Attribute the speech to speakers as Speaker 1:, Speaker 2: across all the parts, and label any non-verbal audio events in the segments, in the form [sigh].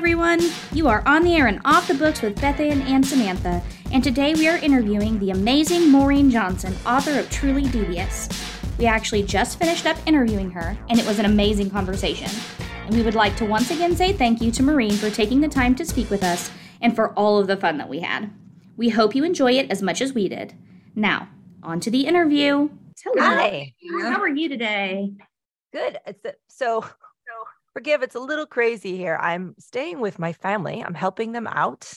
Speaker 1: everyone. You are on the air and off the books with Bethann and Samantha, and today we are interviewing the amazing Maureen Johnson, author of Truly Devious. We actually just finished up interviewing her, and it was an amazing conversation. And we would like to once again say thank you to Maureen for taking the time to speak with us and for all of the fun that we had. We hope you enjoy it as much as we did. Now, on to the interview.
Speaker 2: Hello.
Speaker 3: Hi.
Speaker 1: How are you today?
Speaker 3: Good. It's a, so, so forgive. It's a little crazy here. I'm staying with my family. I'm helping them out,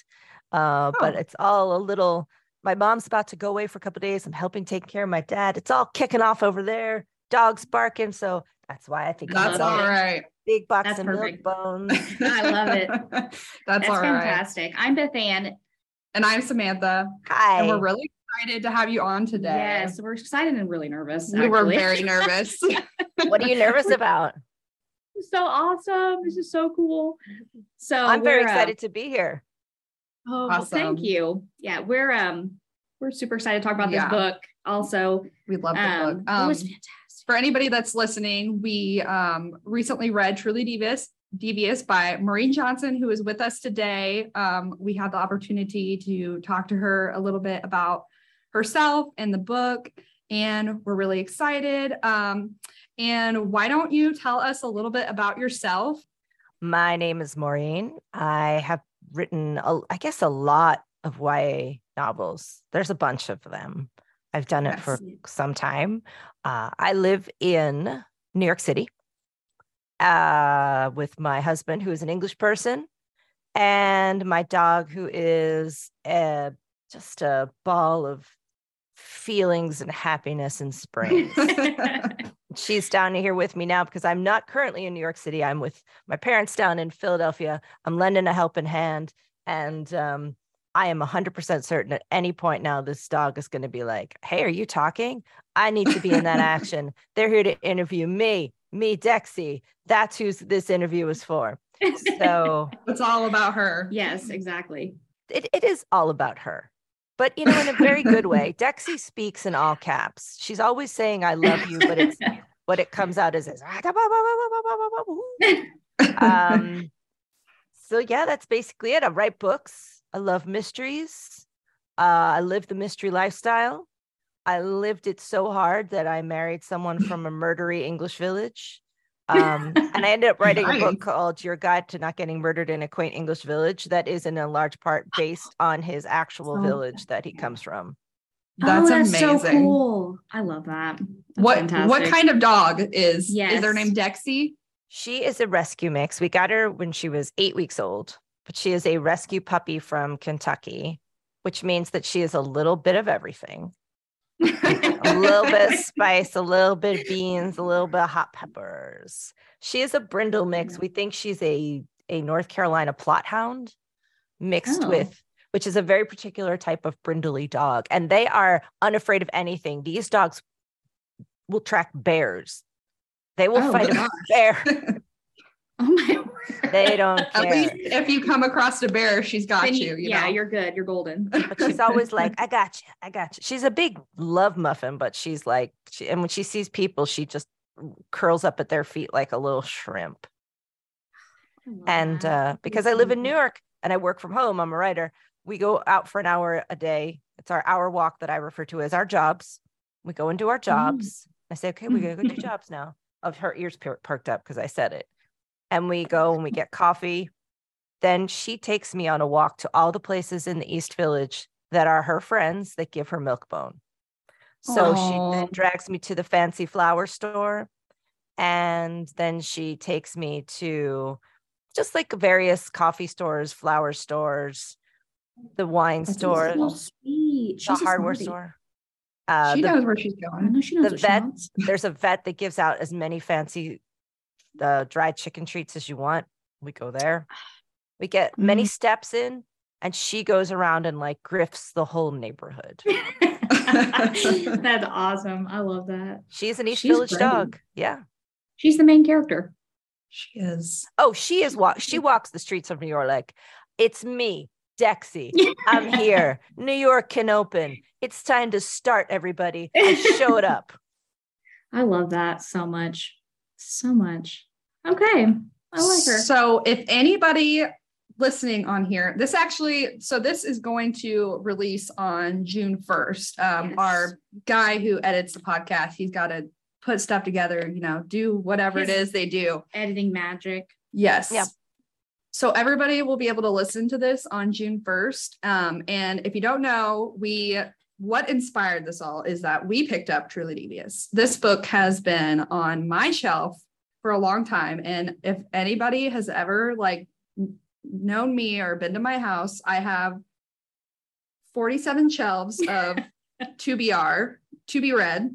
Speaker 3: uh, but
Speaker 2: Oh.
Speaker 3: it's all a little. My mom's about to go away for a couple days. I'm helping take care of my dad. It's all kicking off over there. Dogs barking. So that's why I think
Speaker 2: That's
Speaker 3: it's
Speaker 1: love
Speaker 2: all
Speaker 1: it.
Speaker 2: right.
Speaker 3: big box
Speaker 1: That's
Speaker 3: of
Speaker 1: perfect.
Speaker 3: milk bones. [laughs]
Speaker 1: I love it. [laughs]
Speaker 2: That's,
Speaker 1: That's
Speaker 2: all right.
Speaker 1: fantastic. I'm Beth Ann.
Speaker 2: And I'm Samantha.
Speaker 3: Hi.
Speaker 2: And we're really excited to have you on today.
Speaker 1: Yes, we're excited and really nervous.
Speaker 2: We were very [laughs] nervous.
Speaker 3: what are you nervous about?
Speaker 1: So awesome. This is so cool. So
Speaker 3: I'm very
Speaker 1: we're, uh,
Speaker 3: excited to be here.
Speaker 1: oh, well, thank you. Yeah, we're um we're super excited to talk about
Speaker 2: Yeah.
Speaker 1: this book. Also,
Speaker 2: we love the
Speaker 1: um,
Speaker 2: book.
Speaker 1: it was
Speaker 2: Um,
Speaker 1: fantastic.
Speaker 2: for anybody that's listening, we um, recently read Truly Devious, Devious by Maureen Johnson, who is with us today. Um, we had the opportunity to talk to her a little bit about herself and the book, and we're really excited. Um, and why don't you tell us a little bit about yourself?
Speaker 3: My name is Maureen. I have written, a, I guess, a lot of YA novels. There's a bunch of them. I've done it for some time. Uh, I live in New York City uh, with my husband, who is an English person, and my dog, who is uh, just a ball of feelings and happiness and [laughs] springs. [laughs] She's down here with me now because I'm not currently in New York City. I'm with my parents down in Philadelphia. I'm lending a helping hand. And um, I am 100% certain at any point now, this dog is going to be like, Hey, are you talking? I need to be in that [laughs] action. They're here to interview me, me, Dexy. That's who this interview is for. So [laughs]
Speaker 2: it's all about her.
Speaker 1: yes, exactly.
Speaker 3: it, it is all about her. But you know, in a very good way. [laughs] Dexy speaks in all caps. She's always saying "I love you," but it's what it comes out as is. um, so yeah, that's basically it. I write books. I love mysteries. Uh, I live the mystery lifestyle. I lived it so hard that I married someone from a murdery English village. Um, [laughs] and I ended up writing a book called Your Guide to Not Getting Murdered in a Quaint English Village that is in a large part based on his actual
Speaker 1: Oh,
Speaker 3: village that he comes from.
Speaker 2: That's,
Speaker 1: oh, that's so
Speaker 2: amazing.
Speaker 1: cool. I love that. That's
Speaker 2: What
Speaker 1: fantastic.
Speaker 2: what kind of dog is is
Speaker 1: Yes.
Speaker 2: their name Dexy?
Speaker 3: She is a rescue mix. We got her when she was eight weeks old, but she is a rescue puppy from Kentucky, which means that she is a little bit of everything a little bit of [laughs] spice, a little bit of beans, a little bit of hot peppers. She is a brindle mix. We think she's a, a North Carolina Plott hound mixed
Speaker 1: Oh.
Speaker 3: with, which is a very particular type of brindley dog. And they are unafraid of anything. These dogs will track bears. They will
Speaker 2: Oh,
Speaker 3: fight a bear. [laughs]
Speaker 1: Oh my word.
Speaker 3: They don't
Speaker 2: At
Speaker 3: care.
Speaker 2: least if you come across a bear, she's got
Speaker 1: Then
Speaker 2: you. you
Speaker 1: yeah,
Speaker 2: know?
Speaker 1: you're good. You're golden. [laughs]
Speaker 3: but she's always like, I got you. I got you. She's a big love muffin, but she's like, she, and when she sees people, she just curls up at their feet like a little shrimp. And uh, because I live in New. York and I work from home, I'm a writer. We go out for an hour a day. It's our hour walk that I refer to as our jobs. We go and do our jobs. I say, okay, we gotta go do [laughs] jobs now. Of her ears per- perked up because I said it. And we go and we get coffee. Then she takes me on a walk to all the places in the East Village that are her friends that give her milk bone. So she then drags me to the fancy flower store. And then she takes me to just like various coffee stores, flower stores, the wine
Speaker 1: That's
Speaker 3: store,
Speaker 1: so sweet.
Speaker 3: the
Speaker 1: She's
Speaker 3: hardware
Speaker 1: smarty.
Speaker 3: store. Uh,
Speaker 2: she
Speaker 3: the-
Speaker 2: knows where she's
Speaker 1: I
Speaker 2: going.
Speaker 1: know she knows
Speaker 3: the vet- there's a vet that gives out as many fancy uh, dried chicken treats as you want. We go there. We get many
Speaker 1: Mhm.
Speaker 3: steps in, and she goes around and like grifts the whole neighborhood. [laughs]
Speaker 1: That's awesome. I love that.
Speaker 3: She's an East
Speaker 1: She's
Speaker 3: Village
Speaker 1: great.
Speaker 3: dog. Yeah.
Speaker 1: She's the main character.
Speaker 2: She is.
Speaker 3: Oh, she is walk. She walks the streets of New York like it's me, Dexy. I'm [laughs] here. New York can open. It's time to start, everybody. I showed up. [laughs]
Speaker 1: I love that so much. So much. Okay. I like her.
Speaker 2: So if anybody listening on here, this actually, so this is going to release on June 1st. Um,
Speaker 1: Yes.
Speaker 2: Our guy who edits the podcast, he's got to put stuff together, you know, do whatever it
Speaker 1: His-
Speaker 2: is they do.
Speaker 1: Editing magic.
Speaker 2: Yes.
Speaker 3: Yeah.
Speaker 2: So everybody will be able to listen to this on June 1st. Um, and if you don't know, we what inspired this all is that we picked up Truly Devious. This book has been on my shelf for a long time. And if anybody has ever like known me or been to my house, I have 47 shelves of [laughs] to be R, to be read.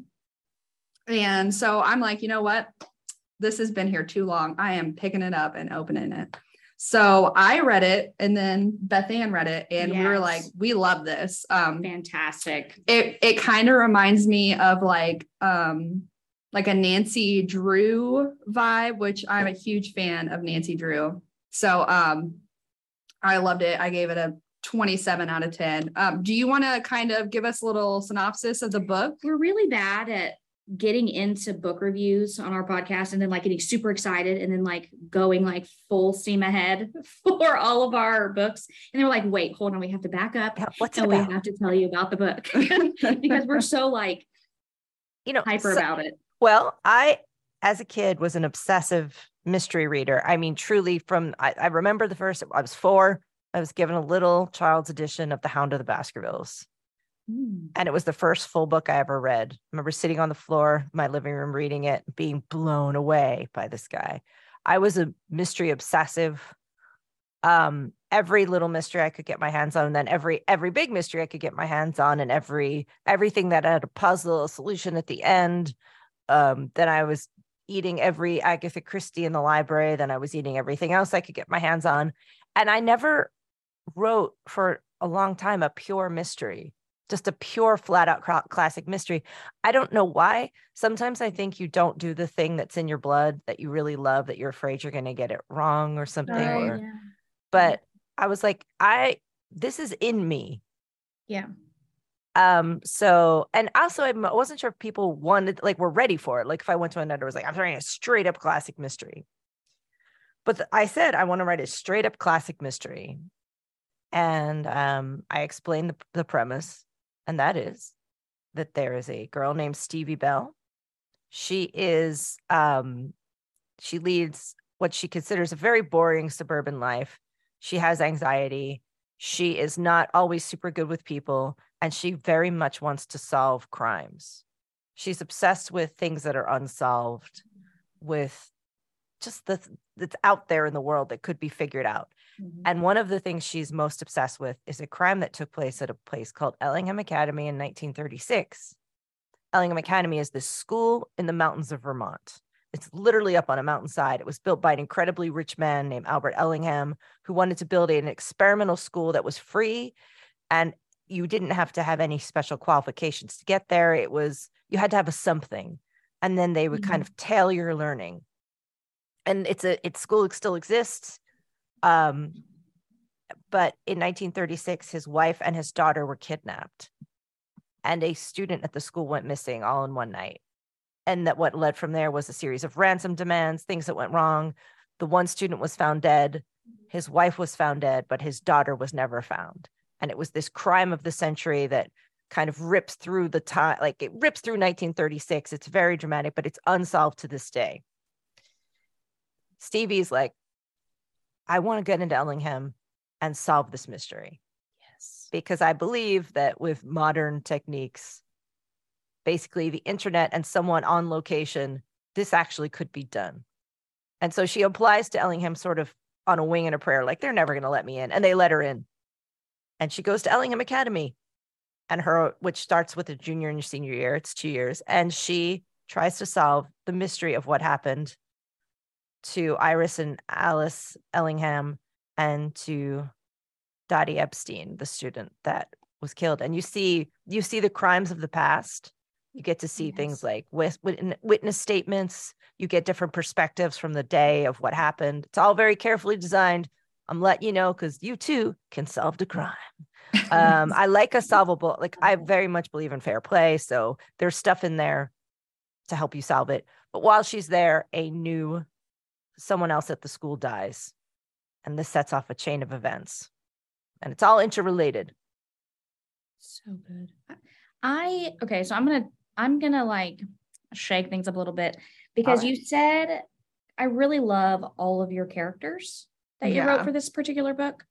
Speaker 2: And so I'm like, you know what? This has been here too long. I am picking it up and opening it. So I read it and then Bethann read it and we were like, we love this. Um
Speaker 1: Fantastic.
Speaker 2: it it kind of reminds me of like um like a Nancy Drew vibe, which I'm a huge fan of Nancy Drew. So um I loved it. I gave it a 27 out of 10. Um, do you want to kind of give us a little synopsis of the book?
Speaker 1: We're really bad at getting into book reviews on our podcast and then like getting super excited and then like going like full steam ahead [laughs] for all of our books. And they're like, wait, hold on, we have to back up
Speaker 3: Yeah, what's
Speaker 1: and we have to tell you about the book [laughs] [laughs] because we're so like
Speaker 3: You know,
Speaker 1: hyper
Speaker 3: so-
Speaker 1: about it.
Speaker 3: Well, I, as a kid, was an obsessive mystery reader. I mean, truly, from I, I remember the first, I was four. I was given a little child's edition of The Hound of the Baskervilles. And it was the first full book I ever read. I remember sitting on the floor my living room reading it, being blown away by this guy. I was a mystery obsessive. Um, every little mystery I could get my hands on, and then every every big mystery I could get my hands on, and every everything that had a puzzle, a solution at the end. Um, then I was eating every Agatha Christie in the library. Then I was eating everything else I could get my hands on, and I never wrote for a long time a pure mystery just a pure flat out classic mystery. I don't know why. Sometimes I think you don't do the thing that's in your blood that you really love that you're afraid you're going to get it wrong or something. Or, but I was like, I this is in me.
Speaker 1: Yeah.
Speaker 3: Um. So, and also, I wasn't sure if people wanted like were ready for it. Like, if I went to another, was like, I'm writing a straight up classic mystery. But I said I want to write a straight up classic mystery, and um, I explained the, the premise, and that is that there is a girl named Stevie Bell. She is um, she leads what she considers a very boring suburban life. She has anxiety. She is not always super good with people, and she very much wants to solve crimes. She's obsessed with things that are unsolved, with just the that's out there in the world that could be figured out. And mm-hmm. one of the things she's most obsessed with is a crime that took place at a place called Ellingham Academy in 1936. Ellingham Academy is this school in the mountains of Vermont. It's literally up on a mountainside. It was built by an incredibly rich man named Albert Ellingham, who wanted to build an experimental school that was free and you didn't have to have any special qualifications to get there. It was, you had to have a something. And then they would kind mm-hmm. of tailor your learning. And it's a, it's school still exists. Um, but in 1936, his wife and his daughter were kidnapped, and a student at the school went missing all in one night. And that what led from there was a series of ransom demands, things that went wrong. The one student was found dead, his wife was found dead, but his daughter was never found. And it was this crime of the century that kind of rips through the time, like it rips through 1936. It's very dramatic, but it's unsolved to this day. Stevie's like, I want to get into Ellingham and solve this mystery
Speaker 1: Yes.
Speaker 3: because I believe that with modern techniques, basically the internet and someone on location, this actually could be done. And so she applies to Ellingham sort of on a wing and a prayer, like they're never going to let me in. And they let her in. And she goes to Ellingham Academy and her, which starts with a junior and senior year, it's two years. And she tries to solve the mystery of what happened to Iris and Alice Ellingham and to Dottie Epstein, the student that was killed. And you see, you see the crimes of the past. You get to see
Speaker 1: Yes.
Speaker 3: things like witness statements. You get different perspectives from the day of what happened. It's all very carefully designed. I'm letting you know because you too can solve the crime. [laughs] Um, I like a solvable, like I very much believe in fair play. So there's stuff in there to help you solve it. But while she's there, a new someone else at the school dies. and this sets off a chain of events and it's all interrelated
Speaker 1: So good. I okay, so I'm gonna I'm gonna like shake things up a little bit because
Speaker 3: Alright.
Speaker 1: you said I really love all of your characters that you wrote for this particular book.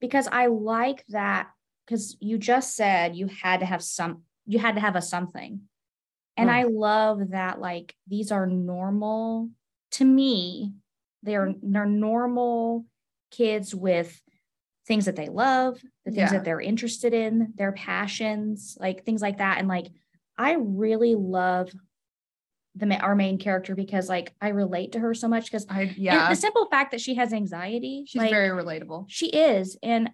Speaker 1: Because I like that because you just said you had to have some you had to have a something. And
Speaker 3: Mm.
Speaker 1: I love that like these are normal to me, they're they're normal kids with things that they love, the things
Speaker 2: Yeah.
Speaker 1: that they're interested in, their passions, like things like that. And like, I really love the our main character because like I relate to her so much because
Speaker 2: I yeah.
Speaker 1: the simple fact that she has anxiety,
Speaker 2: She's
Speaker 1: like,
Speaker 2: very relatable.
Speaker 1: she is, and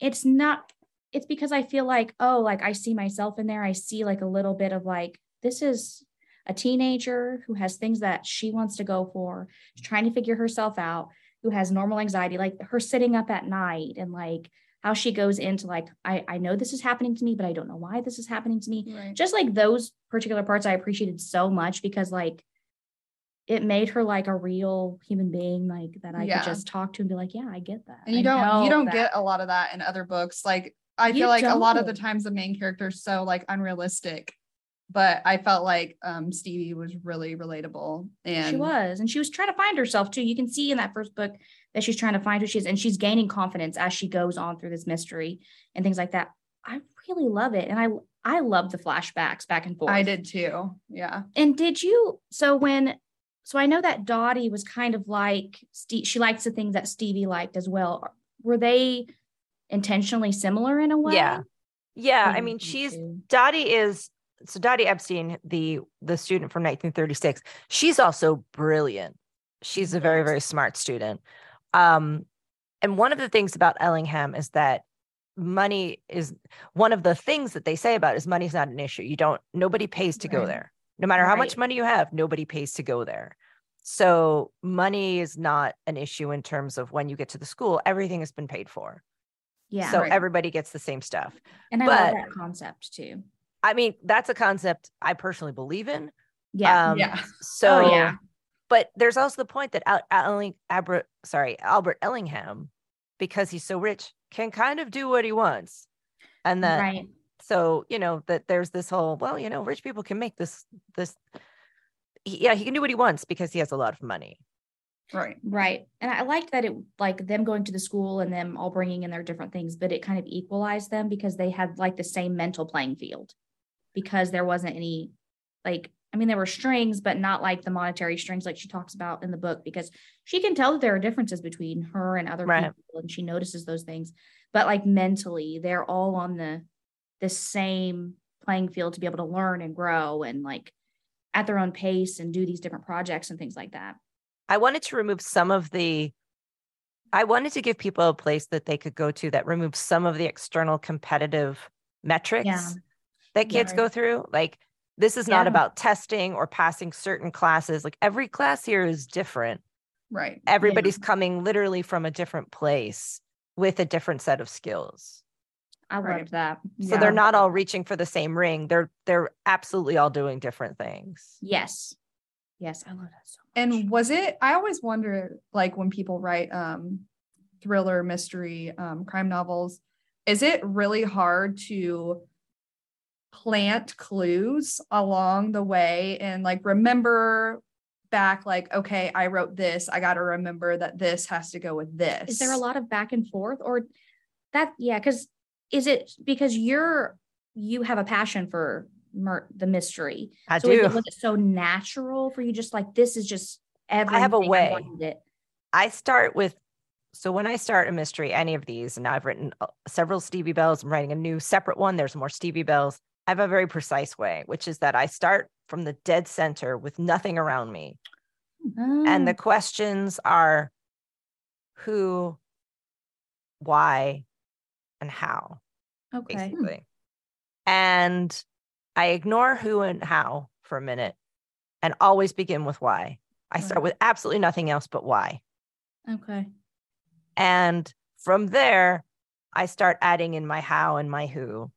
Speaker 1: it's not. It's because I feel like oh, like I see myself in there. I see like a little bit of like this is a teenager who has things that she wants to go for, trying to figure herself out, who has normal anxiety, like her sitting up at night and like how she goes into like, I, I know this is happening to me, but I don't know why this is happening to me.
Speaker 2: Right.
Speaker 1: Just like those particular parts I appreciated so much because like it made her like a real human being, like that I
Speaker 2: Yeah.
Speaker 1: could just talk to and be like, yeah, I get that.
Speaker 2: and you
Speaker 1: I
Speaker 2: don't you don't
Speaker 1: that."
Speaker 2: get a lot of that in other books like i
Speaker 1: You
Speaker 2: feel like a lot of the times the main character is so like unrealistic but i felt like um stevie was really relatable and
Speaker 1: she was and she was trying to find herself too. You can see in that first book that she's trying to find who she is and she's gaining confidence as she goes on through this mystery and things like that. I really love it and i i love the flashbacks back and forth.
Speaker 2: i did too yeah.
Speaker 1: And did you so when so i know that dottie was kind of like Steve, she likes the things that stevie liked as well. Were they intentionally similar in a way?
Speaker 3: Yeah. Yeah i mean she's
Speaker 1: too.
Speaker 3: dottie is so dottie epstein the the student from 1936 she's also brilliant. She's a very very smart student. Um and one of the things about ellingham is that money is one of the things that they say about is money's not an issue. You don't nobody pays to go there. No matter how much money you have nobody pays to go there. So money is not an issue in terms of when you get to the school everything has been paid for.
Speaker 1: Yeah.
Speaker 3: So
Speaker 2: Right.
Speaker 3: everybody gets the same stuff.
Speaker 1: And i
Speaker 3: but-
Speaker 1: love that concept too
Speaker 3: I mean, that's a concept I personally believe in.
Speaker 1: yeah
Speaker 3: Um,
Speaker 2: yeah
Speaker 3: So,
Speaker 1: Oh, yeah.
Speaker 3: But there's also the point that Al- Alling, Albert, sorry, Albert Ellingham, because he's so rich, can kind of do what he wants, and that
Speaker 1: right
Speaker 3: so you know that there's this whole well, you know, rich people can make this this. he- yeah, he can do what he wants because he has a lot of money.
Speaker 2: right
Speaker 1: Right. And I liked that it like them going to the school and them all bringing in their different things, but it kind of equalized them because they had like the same mental playing field because there wasn't any like I mean there were strings but not like the monetary strings like she talks about in the book because she can tell that there are differences between her and other
Speaker 3: Right.
Speaker 1: people and she notices those things but like mentally they're all on the the same playing field to be able to learn and grow and like at their own pace and do these different projects and things like that.
Speaker 3: I wanted to remove some of the. I wanted to give people a place that they could go to that removes some of the external competitive metrics that kids
Speaker 1: Right.
Speaker 3: go through. Like this is not about testing or passing certain classes. Like every class here is different.
Speaker 2: right
Speaker 3: Everybody's coming literally from a different place with a different set of skills.
Speaker 1: I
Speaker 2: Right.
Speaker 1: loved that.
Speaker 3: So they're not all reaching for the same ring. They're they're absolutely all doing different things.
Speaker 1: Yes. Yes, I love that so much.
Speaker 2: and was it i always wonder like when people write um thriller mystery um crime novels is it really hard to plant clues along the way and like remember back like okay i wrote this i got to remember that this has to go with this
Speaker 1: is there a lot of back and forth or that yeah because is it because you're you have a passion for mur- the mystery
Speaker 3: I
Speaker 1: so is
Speaker 3: do.
Speaker 1: it, was it so natural for you just like this is just everything I
Speaker 3: have a way.
Speaker 1: wanted it
Speaker 3: I start with so when I start a mystery, any of these, and I've written uh, several Stevie Bells, I'm writing a new separate one. There's more Stevie Bells. I have a very precise way, which is that I start from the dead center with nothing around me. And the
Speaker 1: Oh,
Speaker 3: questions are who, why, and how,
Speaker 1: okay hmm.
Speaker 3: basically. And I ignore who and how for a minute and always begin with why. I start with absolutely nothing else but why.
Speaker 1: okay
Speaker 3: And from there, I start adding in my how and my who.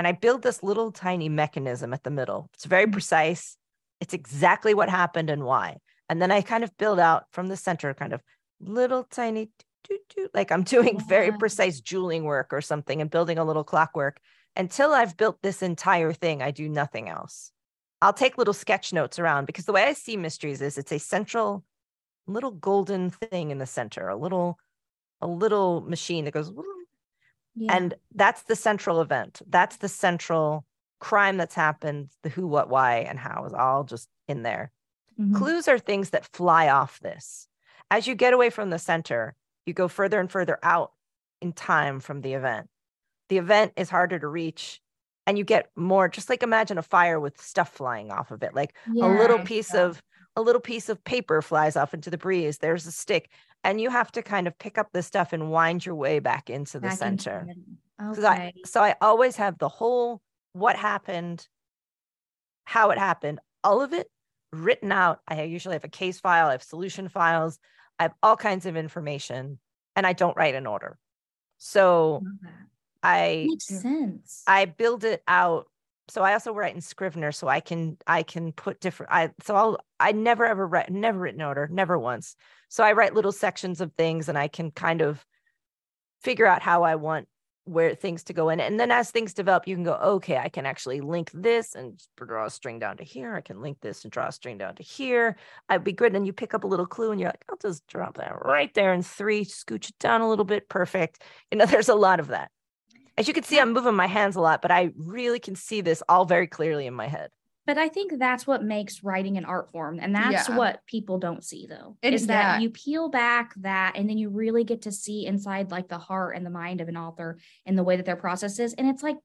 Speaker 3: And I build this little tiny mechanism at the middle. It's very
Speaker 1: Mhm.
Speaker 3: precise. It's exactly what happened and why. And then I kind of build out from the center, kind of little tiny do, do, like I'm [laughs] doing very precise jeweling work or something and building a little clockwork. Until I've built this entire thing, I do nothing else. I'll take little sketch notes around because the way I see mysteries is it's a central little golden thing in the center, a little, a little machine that goes,
Speaker 1: Yeah.
Speaker 3: and that's the central event. That's the central crime that's happened, the who, what, why, and how is all just in there.
Speaker 1: Mhm.
Speaker 3: Clues are things that fly off this. As you get away from the center, you go further and further out in time from the event. The event is harder to reach, and you get more just like imagine a fire with stuff flying off of it, like a little piece
Speaker 2: yeah.
Speaker 3: of a little piece of paper flies off into the breeze. There's a stick, and you have to kind of pick up the stuff and wind your way back into the
Speaker 1: Back into
Speaker 3: center. I-
Speaker 1: Okay.
Speaker 3: so I always have the whole what happened, how it happened, all of it written out. I usually have a case file, I have solution files, I have all kinds of information, and I don't write in order. So
Speaker 1: Love that.
Speaker 3: I
Speaker 1: Makes sense.
Speaker 3: I build it out. So I also write in Scrivener, so I can I can put different. I so I'll I never ever write never written order, never once. So I write little sections of things, and I can kind of figure out how I want where things to go in. And then as things develop, you can go, okay, I can actually link this and draw a string down to here. I can link this and draw a string down to here. I'd be good. And then you pick up a little clue, and you're like, I'll just drop that right there in three, scooch it down a little bit, perfect. You know, [laughs] there's a lot of that. As you can see, I'm moving my hands a lot, but I really can see this all very clearly in my head.
Speaker 1: But I think that's what makes writing an art form. And that's
Speaker 2: Yeah.
Speaker 1: what people don't see though.
Speaker 2: It-
Speaker 1: is that
Speaker 2: yeah.
Speaker 1: you peel back that and then you really get to see inside like the heart and the mind of an author and the way that their process is. And it's like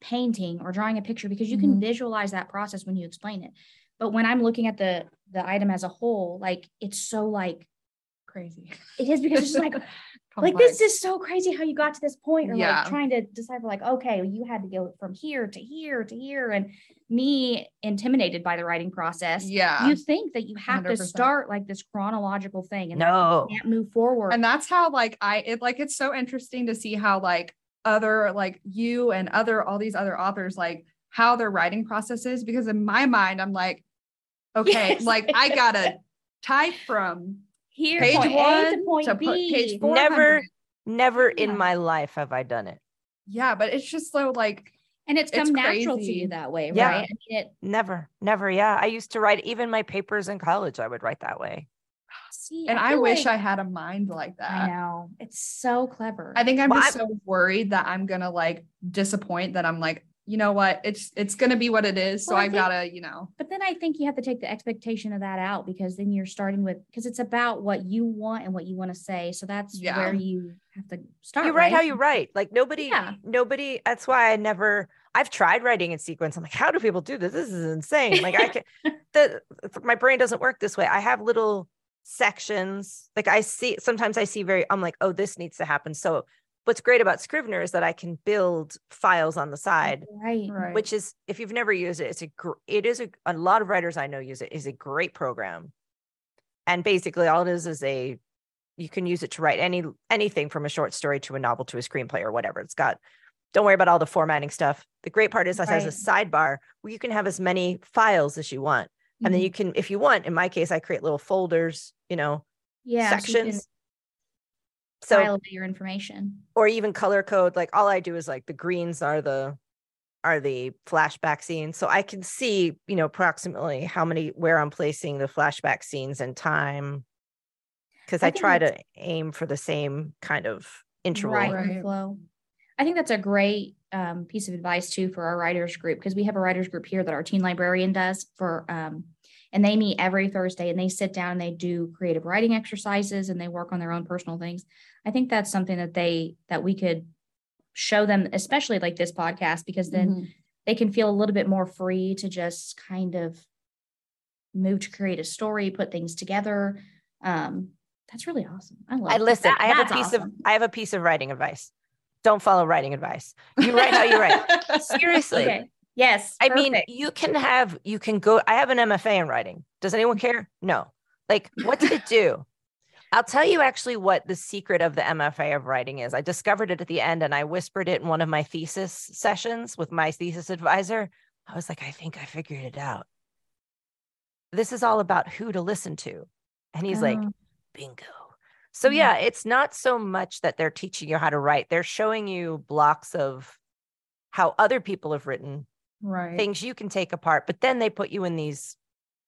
Speaker 1: painting or drawing a picture because you can
Speaker 2: Mhm.
Speaker 1: visualize that process when you explain it. But when I'm looking at the the item as a whole, like it's so like
Speaker 2: Crazy. [laughs]
Speaker 1: it is because it's just like like this is so crazy how you got to this point or
Speaker 2: Yeah.
Speaker 1: like trying to decipher like okay you had to go from here to here to here and me intimidated by the writing process
Speaker 2: Yeah.
Speaker 1: you think that you have to
Speaker 2: 100%.
Speaker 1: start like this chronological thing and
Speaker 3: No.
Speaker 1: you can't move forward
Speaker 2: and that's how like I it like it's so interesting to see how like other like you and other all these other authors like how their writing process is because in my mind I'm like okay [laughs]
Speaker 1: Yes.
Speaker 2: like I gotta [laughs] type from
Speaker 1: here
Speaker 2: page
Speaker 1: point
Speaker 2: one
Speaker 1: A to point
Speaker 2: to
Speaker 1: B.
Speaker 2: page four
Speaker 3: Never, never
Speaker 1: Yeah.
Speaker 3: in my life have I done it.
Speaker 2: yeah but it's just so like
Speaker 1: and it's
Speaker 2: It's
Speaker 1: come natural to you that way
Speaker 3: Yeah.
Speaker 1: right I mean it
Speaker 3: Never, never. Yeah. I used to write even my papers in college, I would write that way.
Speaker 1: see
Speaker 2: and I,
Speaker 1: feel
Speaker 2: wish
Speaker 1: like-
Speaker 2: I had a mind like that
Speaker 1: I know it's so clever
Speaker 2: I think I'm
Speaker 3: Well,
Speaker 2: just so worried that I'm gonna like disappoint that I'm like, you know what, it's it's gonna be what it is. So
Speaker 1: Well, I
Speaker 2: I've gotta, you know,
Speaker 1: But then I think you have to take the expectation of that out because then you're starting with because it's about what you want and what you want to say. So that's
Speaker 2: Yeah.
Speaker 1: where you have to start.
Speaker 3: you write how you write. Like nobody,
Speaker 1: Yeah.
Speaker 3: nobody. That's why I never. I've tried writing in sequence. I'm like, how do people do this? This is insane. Like I can, [laughs] the my brain doesn't work this way. I have little sections. Like I see sometimes I see very. I'm like, oh, this needs to happen. So what's great about Scrivener is that I can build files on the side
Speaker 1: Right.
Speaker 2: right.
Speaker 3: which is if you've never used it it's a gr- it is a, a lot of writers i know use it is a great program and basically all it is is a you can use it to write any anything from a short story to a novel to a screenplay or whatever it's got don't worry about all the formatting stuff the great part is it has a sidebar where you can have as many files as you want and
Speaker 2: Mm-hmm.
Speaker 3: then you can if you want in my case i create little folders you know
Speaker 1: Yeah. so you
Speaker 3: sections so
Speaker 1: file away your information.
Speaker 3: or even color code like all i do is like the greens are the are the flashback scenes so i can see you know approximately how many where i'm placing the flashback scenes and time because
Speaker 1: I
Speaker 3: i, try to aim for the same kind of interval
Speaker 1: right,
Speaker 2: Right.
Speaker 1: flow. I think that's a great um, piece of advice too for our writers group because we have a writers group here that our teen librarian does for, um, and they meet every Thursday and they sit down and they do creative writing exercises and they work on their own personal things. I think that's something that they that we could show them, especially like this podcast, because then
Speaker 2: Mhm.
Speaker 1: they can feel a little bit more free to just kind of move to create a story, put things together. Um, that's really awesome. I love.
Speaker 3: i listen
Speaker 1: that-
Speaker 3: i have a piece of i have a piece of writing advice don't follow writing advice you write how you write [laughs] seriously
Speaker 1: Okay. Yes.
Speaker 3: I mean, you can have, you can go. I have an MFA in writing. Does anyone care? No. Like, what did it do? [laughs] I'll tell you actually what the secret of the MFA of writing is. I discovered it at the end and I whispered it in one of my thesis sessions with my thesis advisor. I was like, I think I figured it out. This is all about who to listen to. And he's like,
Speaker 1: Oh.
Speaker 3: bingo. So
Speaker 2: Mhm.
Speaker 3: yeah, it's not so much that they're teaching you how to write. They're showing you blocks of how other people have written,
Speaker 2: Right.
Speaker 3: things you can take apart, but then they put you in these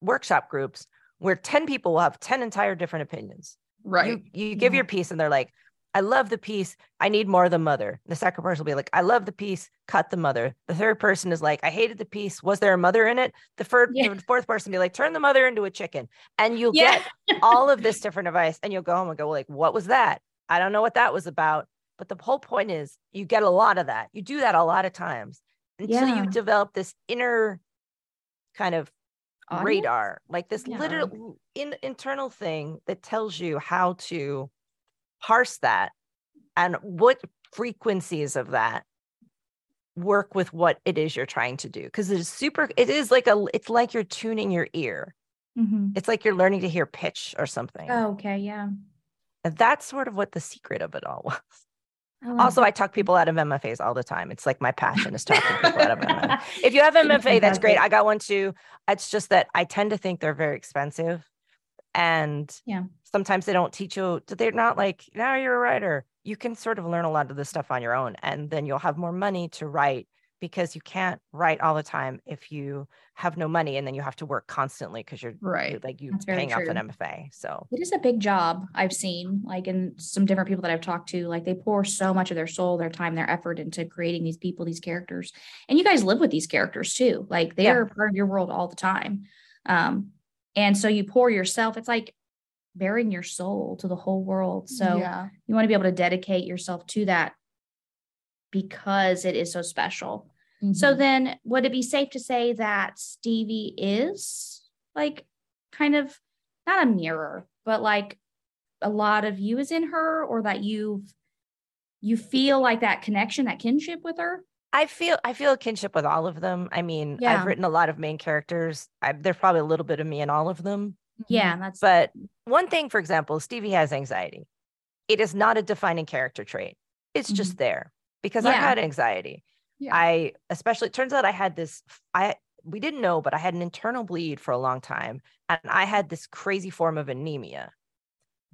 Speaker 3: workshop groups where 10 people will have 10 entire different opinions.
Speaker 2: right.
Speaker 3: You, you give your piece and they're like, I love the piece. I need more of the mother. The second person will be like, I love the piece. Cut the mother. The third person is like, I hated the piece. Was there a mother in it? The third,
Speaker 1: Yeah.
Speaker 3: the fourth person be like, turn the mother into a chicken. And you'll
Speaker 1: Yeah.
Speaker 3: get all of this [laughs] different advice and you'll go home and go, like, what was that? I don't know what that was about. But the whole point is you get a lot of that. You do that a lot of times until
Speaker 1: Yeah.
Speaker 3: you develop this inner kind of
Speaker 1: Audience?
Speaker 3: radar, like this
Speaker 1: Yeah.
Speaker 3: literal in, internal thing that tells you how to parse that and what frequencies of that work with what it is you're trying to do because it's super it is like a it's like you're tuning your ear
Speaker 1: Mhm.
Speaker 3: it's like you're learning to hear pitch or something
Speaker 1: Oh, okay. Yeah.
Speaker 3: and that's sort of what the secret of it all [laughs] was also i talk people out of mfas all the time it's like my passion is talking people out of mfa [laughs] if you have MFA, that's great. I got one too. It's just that I tend to think they're very expensive. And
Speaker 1: Yeah.
Speaker 3: sometimes they don't teach you, they're not like, now you're a writer. You can sort of learn a lot of this stuff on your own. And then you'll have more money to write because you can't write all the time if you have no money and then you have to work constantly because you're, you're
Speaker 2: Right.
Speaker 3: like you
Speaker 1: That's
Speaker 3: paying off an. MFA. So
Speaker 1: It is a big job I've seen, like in some different people that I've talked to. Like they pour so much of their soul, their time, their effort into creating these people, these characters. And you guys live with these characters too. Like they
Speaker 3: Yeah.
Speaker 1: are part of your world all the time. Um, and so you pour yourself, it's like bearing your soul to the whole world. So
Speaker 2: yeah.
Speaker 1: you want to be able to dedicate yourself to that because it is so special. So
Speaker 2: Mhm.
Speaker 1: then would it be safe to say that Stevie is like kind of not a mirror, but like a lot of you is in her or that you've you feel like that connection, that kinship with her?
Speaker 3: I feel I feel a kinship with all of them. I mean,
Speaker 1: Yeah.
Speaker 3: I've written a lot of main characters. I, there's probably a little bit of me in all of them.
Speaker 1: Yeah, that's
Speaker 3: But one thing, for example, Stevie has anxiety. It is not a defining character trait. It's just there because I
Speaker 1: Mm-hmm.
Speaker 3: Had anxiety.
Speaker 2: Yeah.
Speaker 3: I especially it turns out I had this I we didn't know, but I had an internal bleed for a long time. And I had this crazy form of anemia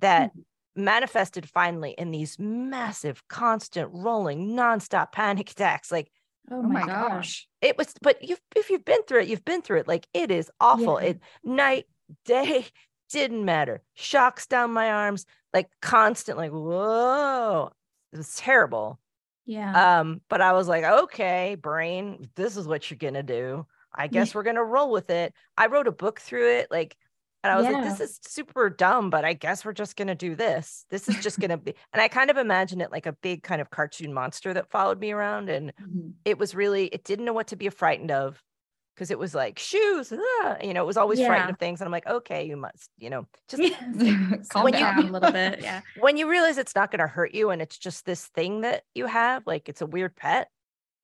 Speaker 3: that
Speaker 1: Mm-hmm.
Speaker 3: manifested finally in these massive, constant, rolling, nonstop panic [laughs] attacks. Like
Speaker 1: oh,
Speaker 2: Oh
Speaker 1: my,
Speaker 2: my
Speaker 1: gosh.
Speaker 2: gosh.
Speaker 3: it was, but you've if you've been through it, you've been through it. Like it is awful.
Speaker 1: Yeah.
Speaker 3: It night, day, [laughs] didn't matter. Shocks down my arms, like constant, like, whoa. It was terrible.
Speaker 1: Yeah.
Speaker 3: Um, but I was like, okay, brain, this is what you're gonna do. I guess we're gonna roll with it. I wrote a book through it, like, and I was like, this is super dumb, but I guess we're just gonna do this. This is just gonna be, [laughs] and I kind of imagined it like a big kind of cartoon monster that followed me around, and
Speaker 1: Mhm.
Speaker 3: it was really, it didn't know what to be frightened of because it was like shoes, ah, you know, it was always frightened
Speaker 1: Yeah.
Speaker 3: of things, and I'm like, okay, you must, you know, just [laughs]
Speaker 2: Calm
Speaker 3: when you-
Speaker 2: down.
Speaker 1: down a little [laughs] bit. Yeah.
Speaker 3: when you realize it's not gonna hurt you, and it's just this thing that you have, like it's a weird pet,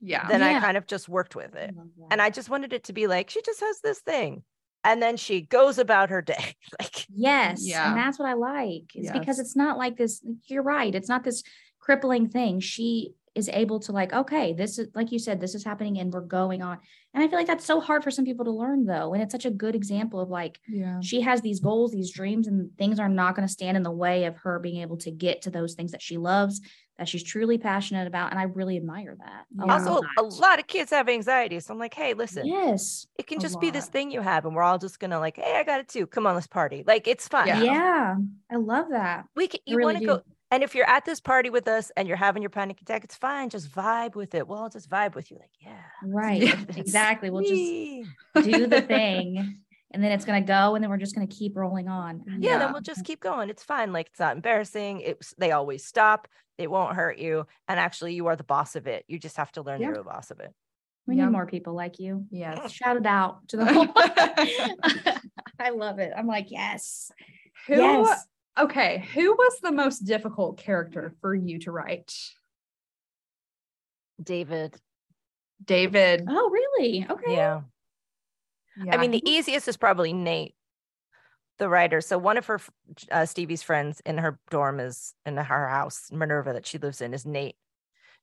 Speaker 2: yeah.
Speaker 3: then I kind of just worked with it.
Speaker 1: love that.
Speaker 3: and I just wanted it to be like she just has this thing, and then she goes about her day. [laughs] like
Speaker 1: Yes.
Speaker 2: Yeah.
Speaker 1: And that's what I like. It's because it's not like this. You're right. It's not this crippling thing. She is able to like, okay, this is like you said, this is happening and we're going on. And I feel like that's so hard for some people to learn though. And it's such a good example of like
Speaker 2: yeah.
Speaker 1: she has these goals, these dreams, and things are not going to stand in the way of her being able to get to those things that she loves, that she's truly passionate about. And I really admire that.
Speaker 2: Yeah.
Speaker 3: also a
Speaker 1: lot.
Speaker 3: lot of kids have anxiety, so I'm like, hey, listen,
Speaker 1: Yes.
Speaker 3: it can
Speaker 2: a
Speaker 3: just be this thing you have, and we're all just gonna like, hey, I got it too. Come on, let's party. Like it's fun.
Speaker 2: Yeah.
Speaker 1: Yeah. I love that.
Speaker 3: We can. You
Speaker 1: really
Speaker 3: want to go. And if you're at this party with us and you're having your panic attack, it's fine. Just vibe with it. We'll all just vibe with you. Like, yeah.
Speaker 1: Right.
Speaker 2: Yeah. [laughs]
Speaker 1: Exactly. We'll just do the [laughs] thing and then it's going to go and then we're just going to keep rolling on
Speaker 3: yeah,
Speaker 2: Yeah.
Speaker 3: then we'll just keep going. It's fine. Like it's not embarrassing. It's they always stop. They won't hurt you. And actually, you are the boss of it. You just have to learn
Speaker 2: Yeah.
Speaker 3: you're the boss of it.
Speaker 1: we
Speaker 2: Yeah.
Speaker 1: need more people like you
Speaker 2: Yes. [laughs]
Speaker 1: shout it out to the whole i love it i'm like yes
Speaker 2: Who
Speaker 1: yes
Speaker 2: okay, who was the most difficult character for you to write?
Speaker 3: David.
Speaker 2: David.
Speaker 1: oh really okay
Speaker 3: Yeah.
Speaker 2: Yeah.
Speaker 3: I mean, the easiest is probably Nate, the writer. So one of her, uh, Stevie's friends in her dorm is in her house, Minerva, that she lives in, is Nate.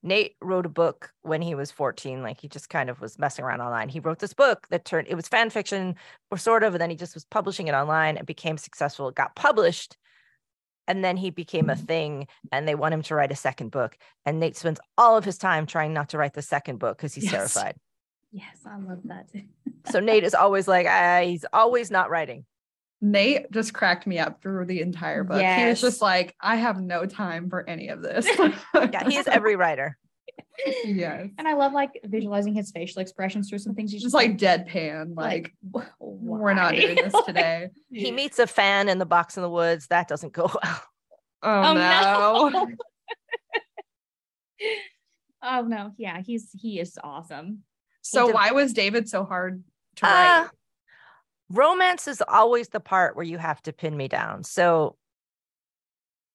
Speaker 3: Nate wrote a book when he was 14. Like he just kind of was messing around online. He wrote this book that turned, it was fan fiction or sort of, and then he just was publishing it online and became successful. It got published. And then he became a thing and they want him to write a second book and nate spends all of his time trying not to write the second book because he's
Speaker 2: Yes.
Speaker 3: terrified
Speaker 1: Yes, I love that. [laughs]
Speaker 3: so nate is always like ah, he's always not writing
Speaker 2: Nate just cracked me up through the entire book. He was just like, I have no time for any of this. [laughs]
Speaker 3: yeah he is every writer
Speaker 2: yes.
Speaker 1: And I love like visualizing his facial expressions through some things. He's
Speaker 2: Just like deadpan, like,
Speaker 1: like,
Speaker 2: we're not doing this [laughs] today.
Speaker 3: he meets a fan in the box in the woods that doesn't go well
Speaker 2: Oh,
Speaker 1: Oh
Speaker 2: no.
Speaker 1: no. [laughs] oh no. Yeah, he's he is awesome.
Speaker 2: So
Speaker 3: did-
Speaker 2: why was David so hard to write?
Speaker 3: Uh, romance is always the part where you have to pin me down. So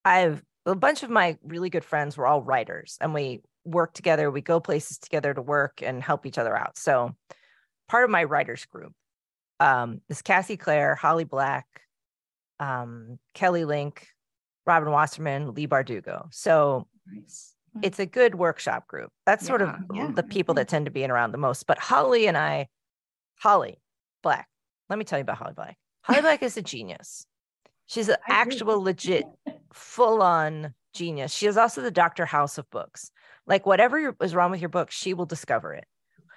Speaker 3: I've a bunch of my really good friends were all writers and we work together, we go places together to work and help each other out. So part of my writers group um, is Cassie Clare, Holly Black, um, Kelly Link, Robin Wasserman, Leigh Bardugo. So
Speaker 2: Nice.
Speaker 3: it's a good workshop group. That's sort of
Speaker 2: Yeah,
Speaker 1: yeah,
Speaker 3: the people that tend to be in around the most. But Holly and I, Holly Black, let me tell you about Holly Black. Holly [laughs] Black is a genius. She's an
Speaker 1: I agree.
Speaker 3: actual, legit, [laughs] full on genius. She is also the Dr. House of books. Like, whatever is wrong with your book, she will discover it.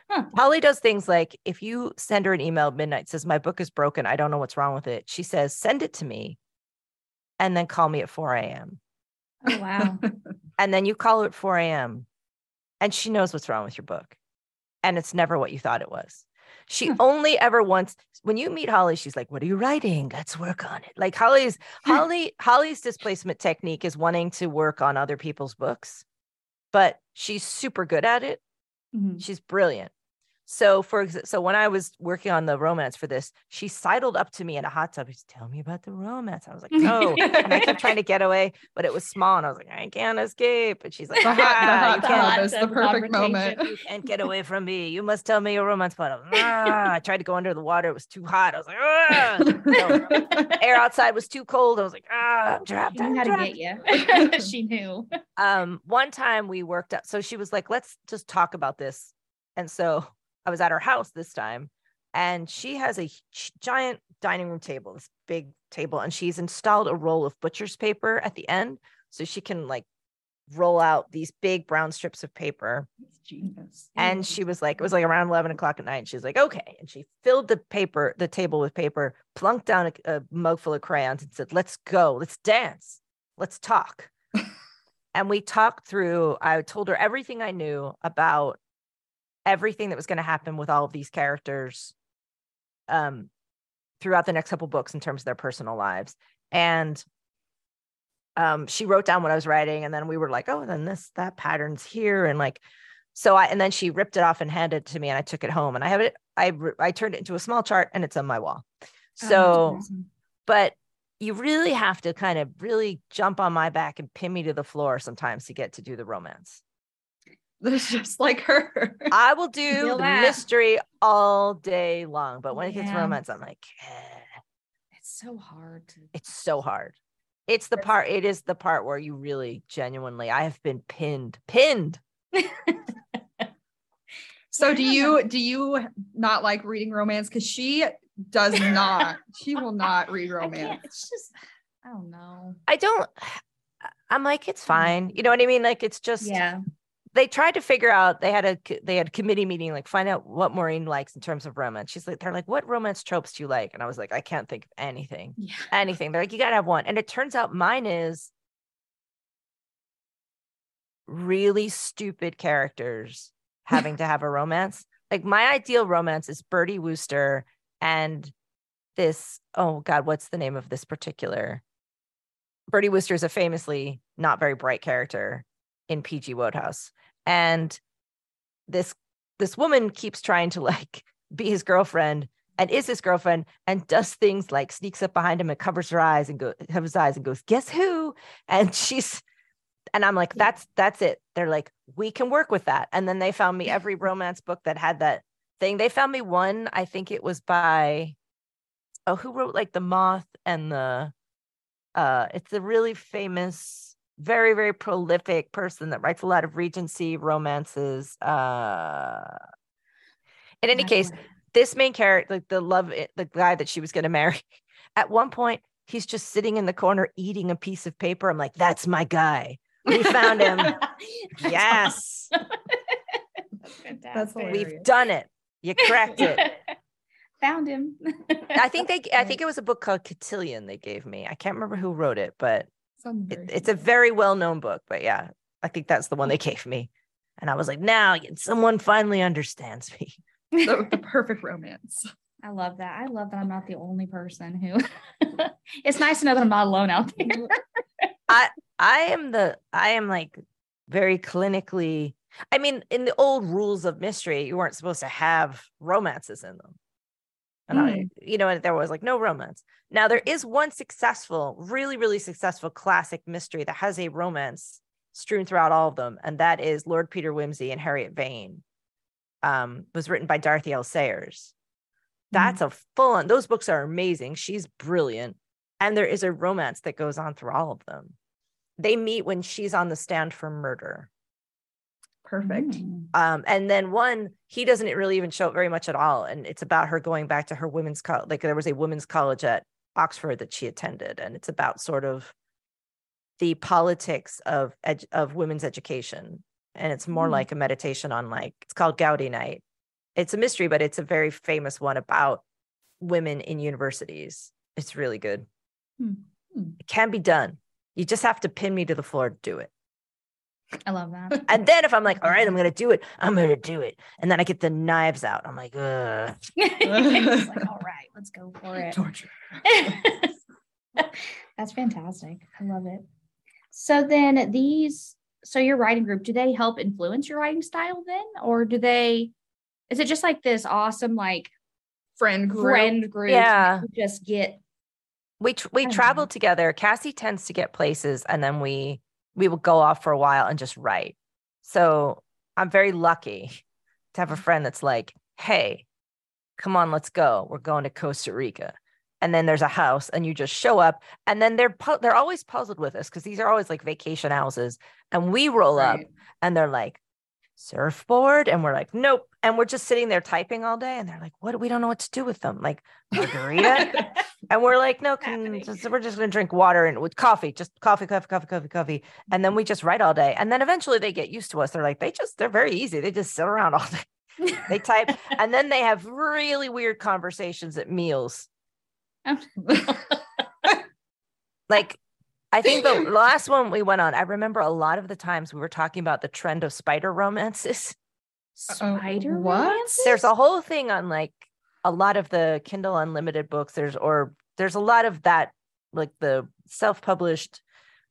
Speaker 3: Hmm.
Speaker 1: Huh.
Speaker 3: Holly does things like if you send her an email at midnight, says, My book is broken. I don't know what's wrong with it. She says, Send it to me and then call me at 4 a.m.
Speaker 1: Oh wow. [laughs]
Speaker 3: And then you call her at 4 a.m. and she knows what's wrong with your book. And it's never what you thought it was. She only ever wants when you meet Holly, she's like, What are you writing? Let's work on it. Like Holly's Holly, Holly's displacement technique is wanting to work on other people's books, but she's super good at it.
Speaker 1: Mhm.
Speaker 3: She's brilliant. So for so when I was working on the romance for this, she sidled up to me in a hot tub. She's tell me about the romance. I was like, no. and I kept trying to get away, but it was small. And I was like, I can't escape. And she's like,
Speaker 2: The hot, the
Speaker 3: "Ah,
Speaker 2: hot
Speaker 3: you
Speaker 2: tub
Speaker 3: can't,
Speaker 1: hot
Speaker 2: is the perfect moment.
Speaker 3: you can't get away from me. You must tell me your romance bottom. Ah, I tried to go under the water. It was too hot. I was like, ah. [laughs] air outside was too cold. I was like, ah, I'm trapped.
Speaker 1: She knew
Speaker 3: I'm
Speaker 1: how to get you. [laughs] she knew.
Speaker 3: um one time we worked out so she was like let's just talk about this and so i was at her house this time and she has a giant dining room table this big table and she's installed a roll of butcher's paper at the end so she can like roll out these big brown strips of paper
Speaker 2: It's genius.
Speaker 3: and she was like it was like around 11 o'clock at night she's like okay and she filled the paper the table with paper plunked down a, a mug full of crayons and said let's go let's dance let's talk [laughs] and we talked through i told her everything i knew about everything that was going to happen with all of these characters um throughout the next couple books in terms of their personal lives. And um she wrote down what i was writing and then we were like oh then this that pattern's here and like so i and then she ripped it off and handed it to me and i took it home and i have it i i turned it into a small chart and it's on my wall.
Speaker 2: Oh,
Speaker 3: so
Speaker 2: awesome.
Speaker 3: but you really have to kind of really jump on my back and pin me to the floor sometimes to get to do the romance [laughs]
Speaker 2: That's just like her.
Speaker 3: I will do mystery all day long, but when it gets romance, I'm like, eh,
Speaker 1: It's so hard to
Speaker 3: it's so hard. It's the part, it is the part where you really genuinely, I have been pinned, pinned. [laughs]
Speaker 2: So do you do you not like reading romance? Because she does not. she will not [laughs] read romance.
Speaker 1: It's just I don't know.
Speaker 3: I don't, I'm like, it's fine. You know what I mean? Like, it's just,
Speaker 1: Yeah.
Speaker 3: They tried to figure out, they had a, they had a committee meeting, like find out what Maureen likes in terms of romance. She's like, they're like, what romance tropes do you like? And I was like, I can't think of anything.
Speaker 1: Yeah. [laughs]
Speaker 3: anything. They're like, you gotta have one. And it turns out mine is really stupid characters having [laughs] to have a romance. Like my ideal romance is Bertie Wooster and this, oh God, what's the name of this particular? Bertie Wooster is a famously not very bright character in PG Wodehouse. And this this woman keeps trying to like be his girlfriend and is his girlfriend and does things like sneaks up behind him and covers her eyes and go covers eyes and goes, guess who? And [laughs] she's and I'm like, that's that's it. They're like, we can work with that. And then they found me every romance book that had that thing. They found me one, I think it was by oh, who wrote like the moth and the uh it's a really famous, very, very prolific person that writes a lot of Regency romances. Uh in any case, this main character, like the love, the guy that she was going to marry, [laughs] at one point he's just sitting in the corner eating a piece of paper. I'm like, that's my guy. We found him. [laughs] yes.
Speaker 1: That's fantastic.
Speaker 3: We've done it. You cracked it. [laughs]
Speaker 1: Found him.
Speaker 3: I think they I think it was a book called Cotillion they gave me. I can't remember who wrote it, but
Speaker 2: Sounds
Speaker 3: it, it's a very well-known book. But yeah, I think that's the one they gave me. And I was like, now someone finally understands me. [laughs]
Speaker 2: the, the [laughs] perfect romance.
Speaker 1: I love that. I love that I'm not the only person who. [laughs] it's nice to know that I'm not alone out there.
Speaker 3: I I am the I am like very clinically. I mean, in the old rules of mystery, you weren't supposed to have romances in them. And I, you know, there was like no romance. Now there is one successful, really, really successful classic mystery that has a romance strewn throughout all of them, and that is Lord Peter Wimsey and Harriet Vane. Um, was written by Dorothy L. Sayers. That's a full on. Those books are amazing. She's brilliant, and there is a romance that goes on through all of them. They meet when she's on the stand for murder.
Speaker 2: Perfect.
Speaker 1: Mm.
Speaker 3: Um, and then one, he doesn't really even show up very much at all. And it's about her going back to her women's college. Like there was a women's college at Oxford that she attended, and it's about sort of the politics of ed- of women's education. And it's more
Speaker 1: Hmm.
Speaker 3: like a meditation on like it's called Gaudy Night. It's a mystery, but it's a very famous one about women in universities. It's really good.
Speaker 1: Hmm.
Speaker 3: It can be done. You just have to pin me to the floor to do it.
Speaker 1: I love that. [laughs]
Speaker 3: And then if I'm like, all right, I'm gonna do it, I'm gonna do it. And then I get the knives out. I'm like, Ugh. [laughs]
Speaker 1: it's like, all right, let's go for it.
Speaker 2: Torture. [laughs]
Speaker 1: That's fantastic. I love it. So then these, so your writing group, do they help influence your writing style then? Or do they, is it just like this awesome like
Speaker 2: Friend group.
Speaker 1: friend group?
Speaker 3: Yeah.
Speaker 1: Just get,
Speaker 3: we tr- we travel
Speaker 1: know.
Speaker 3: together. Cassie tends to get places, and then we we will go off for a while and just write. So I'm very lucky to have a friend that's like, hey, come on, let's go. We're going to Costa Rica. And then there's a house, and you just show up, and then they're pu- they're always puzzled with us because these are always like vacation houses, and we roll up, and they're like surfboard and we're like nope and we're just sitting there typing all day and they're like what we don't know what to do with them like margarita? [laughs] And we're like no can, just, we're just going to drink water and with coffee just coffee coffee coffee coffee coffee and then we mm-hmm. just write all day and then eventually they get used to us they're like they just they're very easy they just sit around all [laughs] day. They type and then they have really weird conversations at meals. [laughs] Like I think the last one we went on, I remember a lot of the times we were talking about the trend of spider romances.
Speaker 1: spider
Speaker 2: what?
Speaker 1: romances?
Speaker 3: There's a whole thing on like a lot of the Kindle Unlimited books. There's or there's a lot of that, like the self-published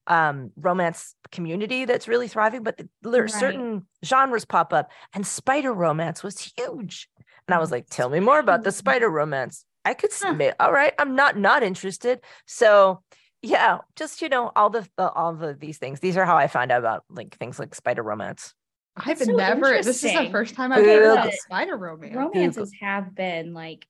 Speaker 3: um romance community that's really thriving, but the, there are
Speaker 1: Right.
Speaker 3: certain genres pop up, and spider romance was huge. And I was like, tell me more about the spider romance. I could
Speaker 1: Huh.
Speaker 3: submit. All right, I'm not not interested. So yeah, just you know, all the, the all the these things. These are how I find out about like things like spider romance.
Speaker 2: I've
Speaker 1: so
Speaker 2: never. This is the first time I've heard about spider romance.
Speaker 1: romances have been like,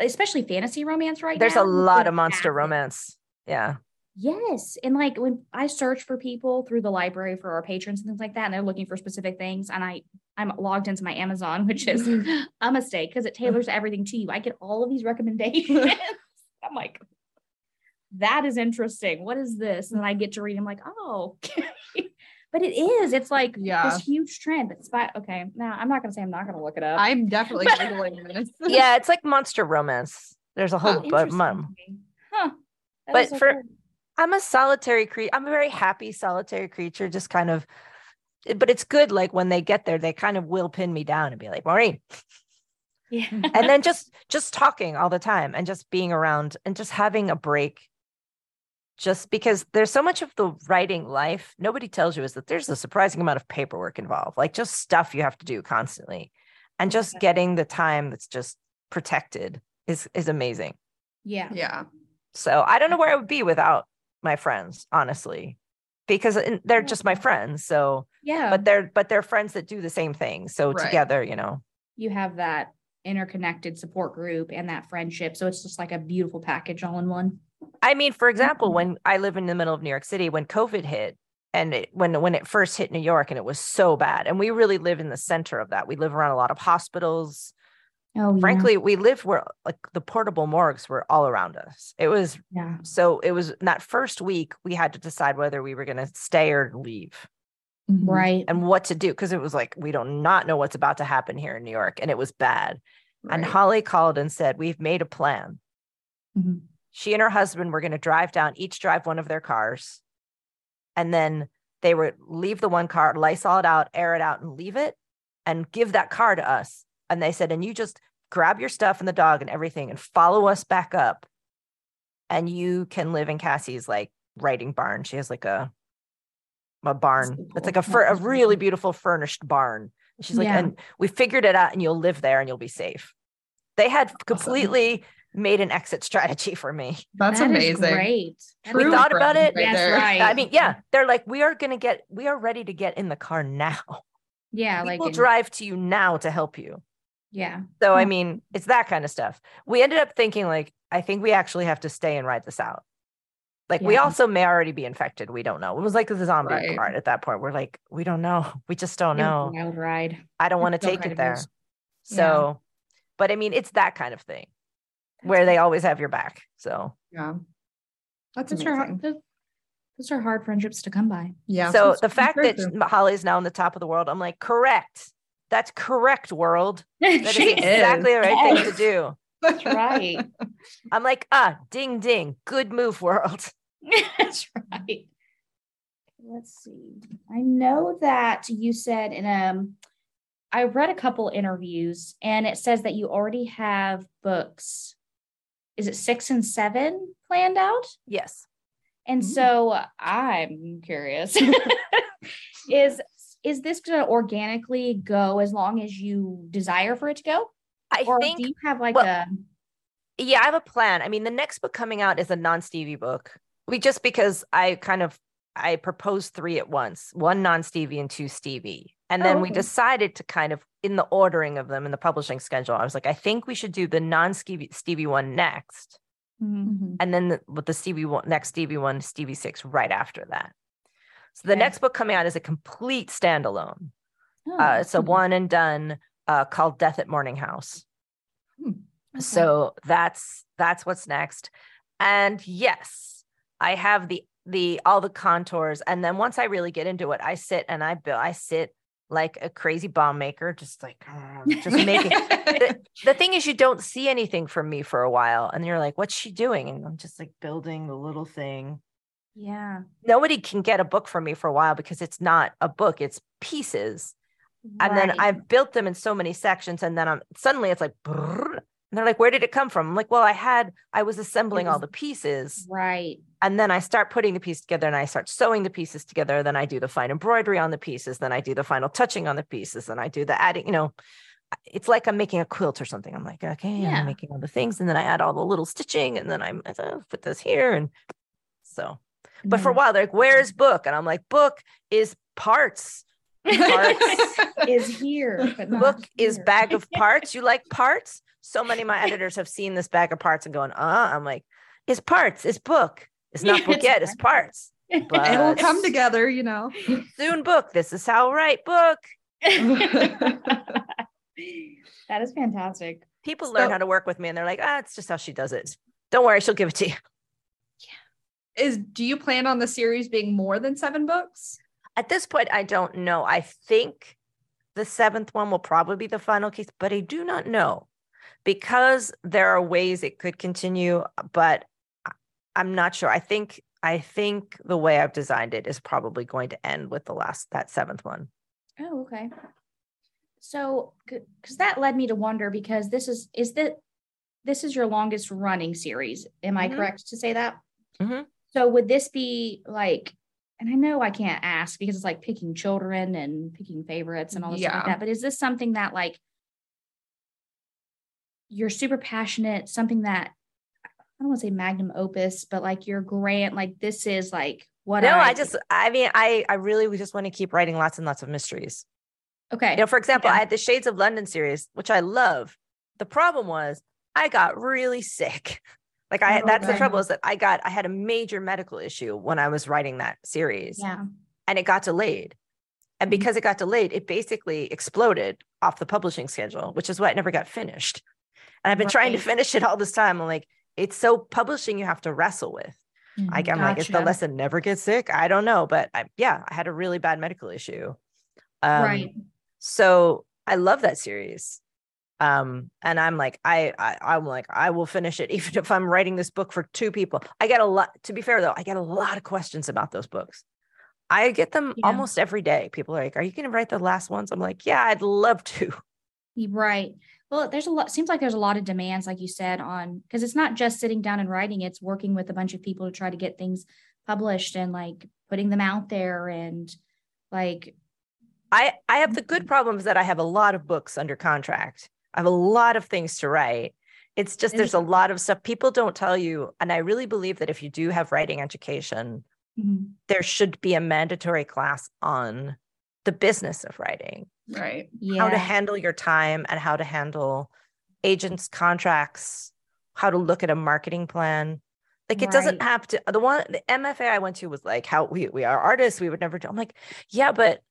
Speaker 1: especially fantasy romance right now
Speaker 3: There's
Speaker 1: now.
Speaker 3: a lot
Speaker 1: is
Speaker 3: of monster
Speaker 1: massive.
Speaker 3: romance. Yeah.
Speaker 1: Yes. And like when I search for people through the library for our patrons and things like that, and they're looking for specific things, and I I'm logged into my Amazon, which is [laughs] a mistake because it tailors everything to you. I get all of these recommendations. [laughs] I'm like, that is interesting. What is this? And then I get to read. I'm like, oh, [laughs] but it is. It's like
Speaker 2: Yeah.
Speaker 1: this huge trend. But spy. Okay, now I'm not gonna say I'm not gonna look it up.
Speaker 2: I'm definitely [laughs] googling this. [laughs]
Speaker 3: Yeah, it's like monster romance. There's a whole
Speaker 1: Oh,
Speaker 3: but
Speaker 1: interesting. Huh. That
Speaker 3: But
Speaker 1: so
Speaker 3: for-
Speaker 1: cool.
Speaker 3: I'm a solitary creature. I'm a very happy solitary creature, just kind of but it's good like when they get there, they kind of will pin me down and be like, Maureen.
Speaker 1: yeah.
Speaker 3: And then just just talking all the time and just being around and just having a break. Just because there's so much of the writing life, nobody tells you is that there's a surprising amount of paperwork involved, like just stuff you have to do constantly. And just
Speaker 1: Yeah.
Speaker 3: getting the time that's just protected is is amazing.
Speaker 1: yeah.
Speaker 2: yeah.
Speaker 3: So I don't know where I would be without my friends, honestly, because they're just my friends. So,
Speaker 1: Yeah.
Speaker 3: but they're but they're friends that do the same thing. So
Speaker 2: Right.
Speaker 3: together, you know,
Speaker 1: you have that interconnected support group and that friendship. So it's just like a beautiful package all in one.
Speaker 3: I mean, for example,
Speaker 1: Mhm.
Speaker 3: when I live in the middle of New York City, when COVID hit, and it, when when it first hit New York, and it was so bad, and we really live in the center of that. We live around a lot of hospitals.
Speaker 1: Oh, yeah.
Speaker 3: Frankly, we lived where like the portable morgues were all around us. It was
Speaker 1: yeah.
Speaker 3: so it was in that first week we had to decide whether we were going to stay or leave
Speaker 2: Mhm.
Speaker 1: Right.
Speaker 3: and what to do because it was like we do not not know what's about to happen here in New York and it was bad. And Holly called and said, "We've made a plan.
Speaker 1: Mhm.
Speaker 3: She and her husband were going to drive down, each drive one of their cars, and then they would leave the one car, Lysol it out, air it out, and leave it, and give that car to us. And they said, and you just grab your stuff and the dog and everything, and follow us back up, and you can live in Cassie's like writing barn. She has like a a barn. It's like a fur, a really beautiful furnished barn. She's like,
Speaker 1: Yeah.
Speaker 3: and we figured it out, and you'll live there, and you'll be safe. They had completely made an exit strategy for me.
Speaker 2: That's
Speaker 1: That is
Speaker 2: amazing.
Speaker 1: great. That
Speaker 2: True
Speaker 1: is-
Speaker 3: thought about
Speaker 2: friends
Speaker 3: it.
Speaker 1: Yes,
Speaker 2: there.
Speaker 1: right.
Speaker 3: I mean, yeah, they're like, we are gonna get, we are ready to get in the car now.
Speaker 1: Yeah.
Speaker 3: Like we
Speaker 1: Like,
Speaker 3: will
Speaker 1: in-
Speaker 3: drive to you now to help you.
Speaker 1: yeah.
Speaker 3: So I
Speaker 1: hmm.
Speaker 3: mean, it's that kind of stuff. We ended up thinking like, I think we actually have to stay and ride this out. Like we also may already be infected. We don't know. It was like the zombie
Speaker 2: Right.
Speaker 3: part at that point. We're like, we don't know. We just don't
Speaker 1: It was a
Speaker 3: know.
Speaker 1: Wild ride.
Speaker 3: I don't want to take it
Speaker 1: of
Speaker 3: there.
Speaker 1: is. Yeah.
Speaker 3: So, but I mean, it's that kind of thing where they always have your back. So
Speaker 2: Yeah. That's
Speaker 1: Those are,
Speaker 2: amazing.
Speaker 1: hard, those, those are hard friendships to come by.
Speaker 2: Yeah.
Speaker 3: so
Speaker 2: that's-
Speaker 3: the fact that
Speaker 2: true.
Speaker 3: Holly's now on the top of the world, I'm like, correct. That's correct, world. [laughs] That is
Speaker 2: She
Speaker 3: exactly
Speaker 2: is.
Speaker 3: the right thing to do.
Speaker 1: That's right. [laughs]
Speaker 3: I'm like, ah, ding ding. Good move, world. [laughs]
Speaker 1: That's right. Let's see. I know that you said in um I read a couple interviews and it says that you already have books. Is it 6 and 7 planned out?
Speaker 3: Yes.
Speaker 1: And
Speaker 2: Mm.
Speaker 1: so I'm curious. [laughs] is is this going to organically go as long as you desire for it to go?
Speaker 3: I
Speaker 1: Or
Speaker 3: think
Speaker 1: do you have like
Speaker 3: well,
Speaker 1: a
Speaker 3: yeah, I have a plan. I mean, the next book coming out is a non-Stevie book. We just because I kind of I proposed three at once, one non-Stevie and two Stevie. And then
Speaker 1: Oh,
Speaker 3: we decided to kind of in the ordering of them in the publishing schedule. I was like, I think we should do the non-Stevie Stevie one next.
Speaker 1: Mhm.
Speaker 2: Mhm.
Speaker 3: And then the, with the Stevie one next Stevie one, Stevie six right after that. So the
Speaker 1: Okay.
Speaker 3: next book coming out is a complete standalone.
Speaker 1: Oh,
Speaker 3: Uh, it's a
Speaker 2: Mhm.
Speaker 3: one and done uh, called Death at Morning House.
Speaker 1: okay.
Speaker 3: So that's that's what's next. And yes, I have the the all the contours. And then once I really get into it, I sit and I build I sit like a crazy bomb maker, just like just making the, [laughs] the thing is you don't see anything from me for a while. And you're like, what's she doing? And I'm just like building the little thing.
Speaker 1: yeah.
Speaker 3: Nobody can get a book from me for a while because it's not a book, it's pieces and then I've built them in so many sections, and then I'm suddenly it's like, brrr, and they're like, "Where did it come from?" I'm like, "Well, I had I was assembling all the pieces,
Speaker 1: right.
Speaker 3: and then I start putting the piece together, and I start sewing the pieces together. Then I do the fine embroidery on the pieces, then I do the final touching on the pieces, then I do the adding. You know, it's like I'm making a quilt or something. I'm like, okay,
Speaker 1: Yeah.
Speaker 3: I'm making all the things, and then I add all the little stitching, and then I'm I uh, put this here, and so. But for a
Speaker 1: Mhm.
Speaker 3: while, they're like, "Where's book?" And I'm like, "Book is parts." Parts [laughs]
Speaker 1: is here, but not
Speaker 3: book is bag of parts. You like parts? So many of my editors have seen this bag of parts and going, uh, I'm like, it's parts, it's book. It's not
Speaker 1: Yeah, [laughs]
Speaker 3: book
Speaker 1: it's
Speaker 3: yet, it's parts. [laughs] But
Speaker 2: It'll come together, you know.
Speaker 3: soon book. This is how I write book.
Speaker 1: that is fantastic.
Speaker 3: People learn how to work with me and they're like, ah, it's just how she does it. Don't worry, she'll give it to you. Yeah.
Speaker 2: Is do you plan on the series being more than seven books?
Speaker 3: At this point, I don't know. I think the seventh one will probably be the final case, but I do not know because there are ways it could continue, but I'm not sure. I think I think the way I've designed it is probably going to end with the last that seventh one.
Speaker 1: Oh, okay. So, because that led me to wonder because this is is that this is your longest running series. Am I
Speaker 3: Mhm.
Speaker 1: correct to say that?
Speaker 3: Mhm.
Speaker 1: So would this be like? And I know I can't ask because it's like picking children and picking favorites and all this stuff like
Speaker 2: Yeah.
Speaker 1: that. But is this something that like you're super passionate? Something that I don't want to say magnum opus, but like your grant, like this is like what
Speaker 3: no,
Speaker 1: I,
Speaker 3: I just I mean I I really we just want to keep writing lots and lots of mysteries.
Speaker 1: okay.
Speaker 3: You know, for example,
Speaker 1: Yeah.
Speaker 3: I had the Shades of London series, which I love. The problem was I got really sick. [laughs] Like I
Speaker 1: Oh,
Speaker 3: that's the trouble is that I got I had a major medical issue when I was writing that series
Speaker 1: Yeah.
Speaker 3: and it got delayed. And because it got delayed, it basically exploded off the publishing schedule, which is why it never got finished. And I've been trying to finish it all this time. I'm like, it's so publishing you have to wrestle with. I, I'm like, is the lesson never get sick? I don't know. But I, yeah, I had a really bad medical issue. Um,
Speaker 1: right.
Speaker 3: So I love that series. Um, and I'm like, I, I I'm like, I will finish it [laughs] even if I'm writing this book for two people. I get a lot, to be fair though, I get a lot of questions about those books. I get them
Speaker 1: Yeah.
Speaker 3: almost every day. People are like, Are you gonna write the last ones? I'm like, Yeah, I'd love to. [laughs]
Speaker 1: Right. Well, there's a lot, seems like there's a lot of demands, like you said, on because it's not just sitting down and writing, it's working with a bunch of people to try to get things published and like putting them out there and like,
Speaker 3: I I have the good
Speaker 1: Mhm.
Speaker 3: problem is that I have a lot of books under contract. I have a lot of things to write. It's just there's a lot of stuff people don't tell you. And I really believe that if you do have writing education,
Speaker 1: Mhm.
Speaker 3: there should be a mandatory class on the business of writing,
Speaker 2: Right. Yeah.
Speaker 3: how to handle your time and how to handle agents, contracts, how to look at a marketing plan. Like it doesn't have to the one the MFA I went to was like how we we are artists, we would never do. I'm like, yeah, but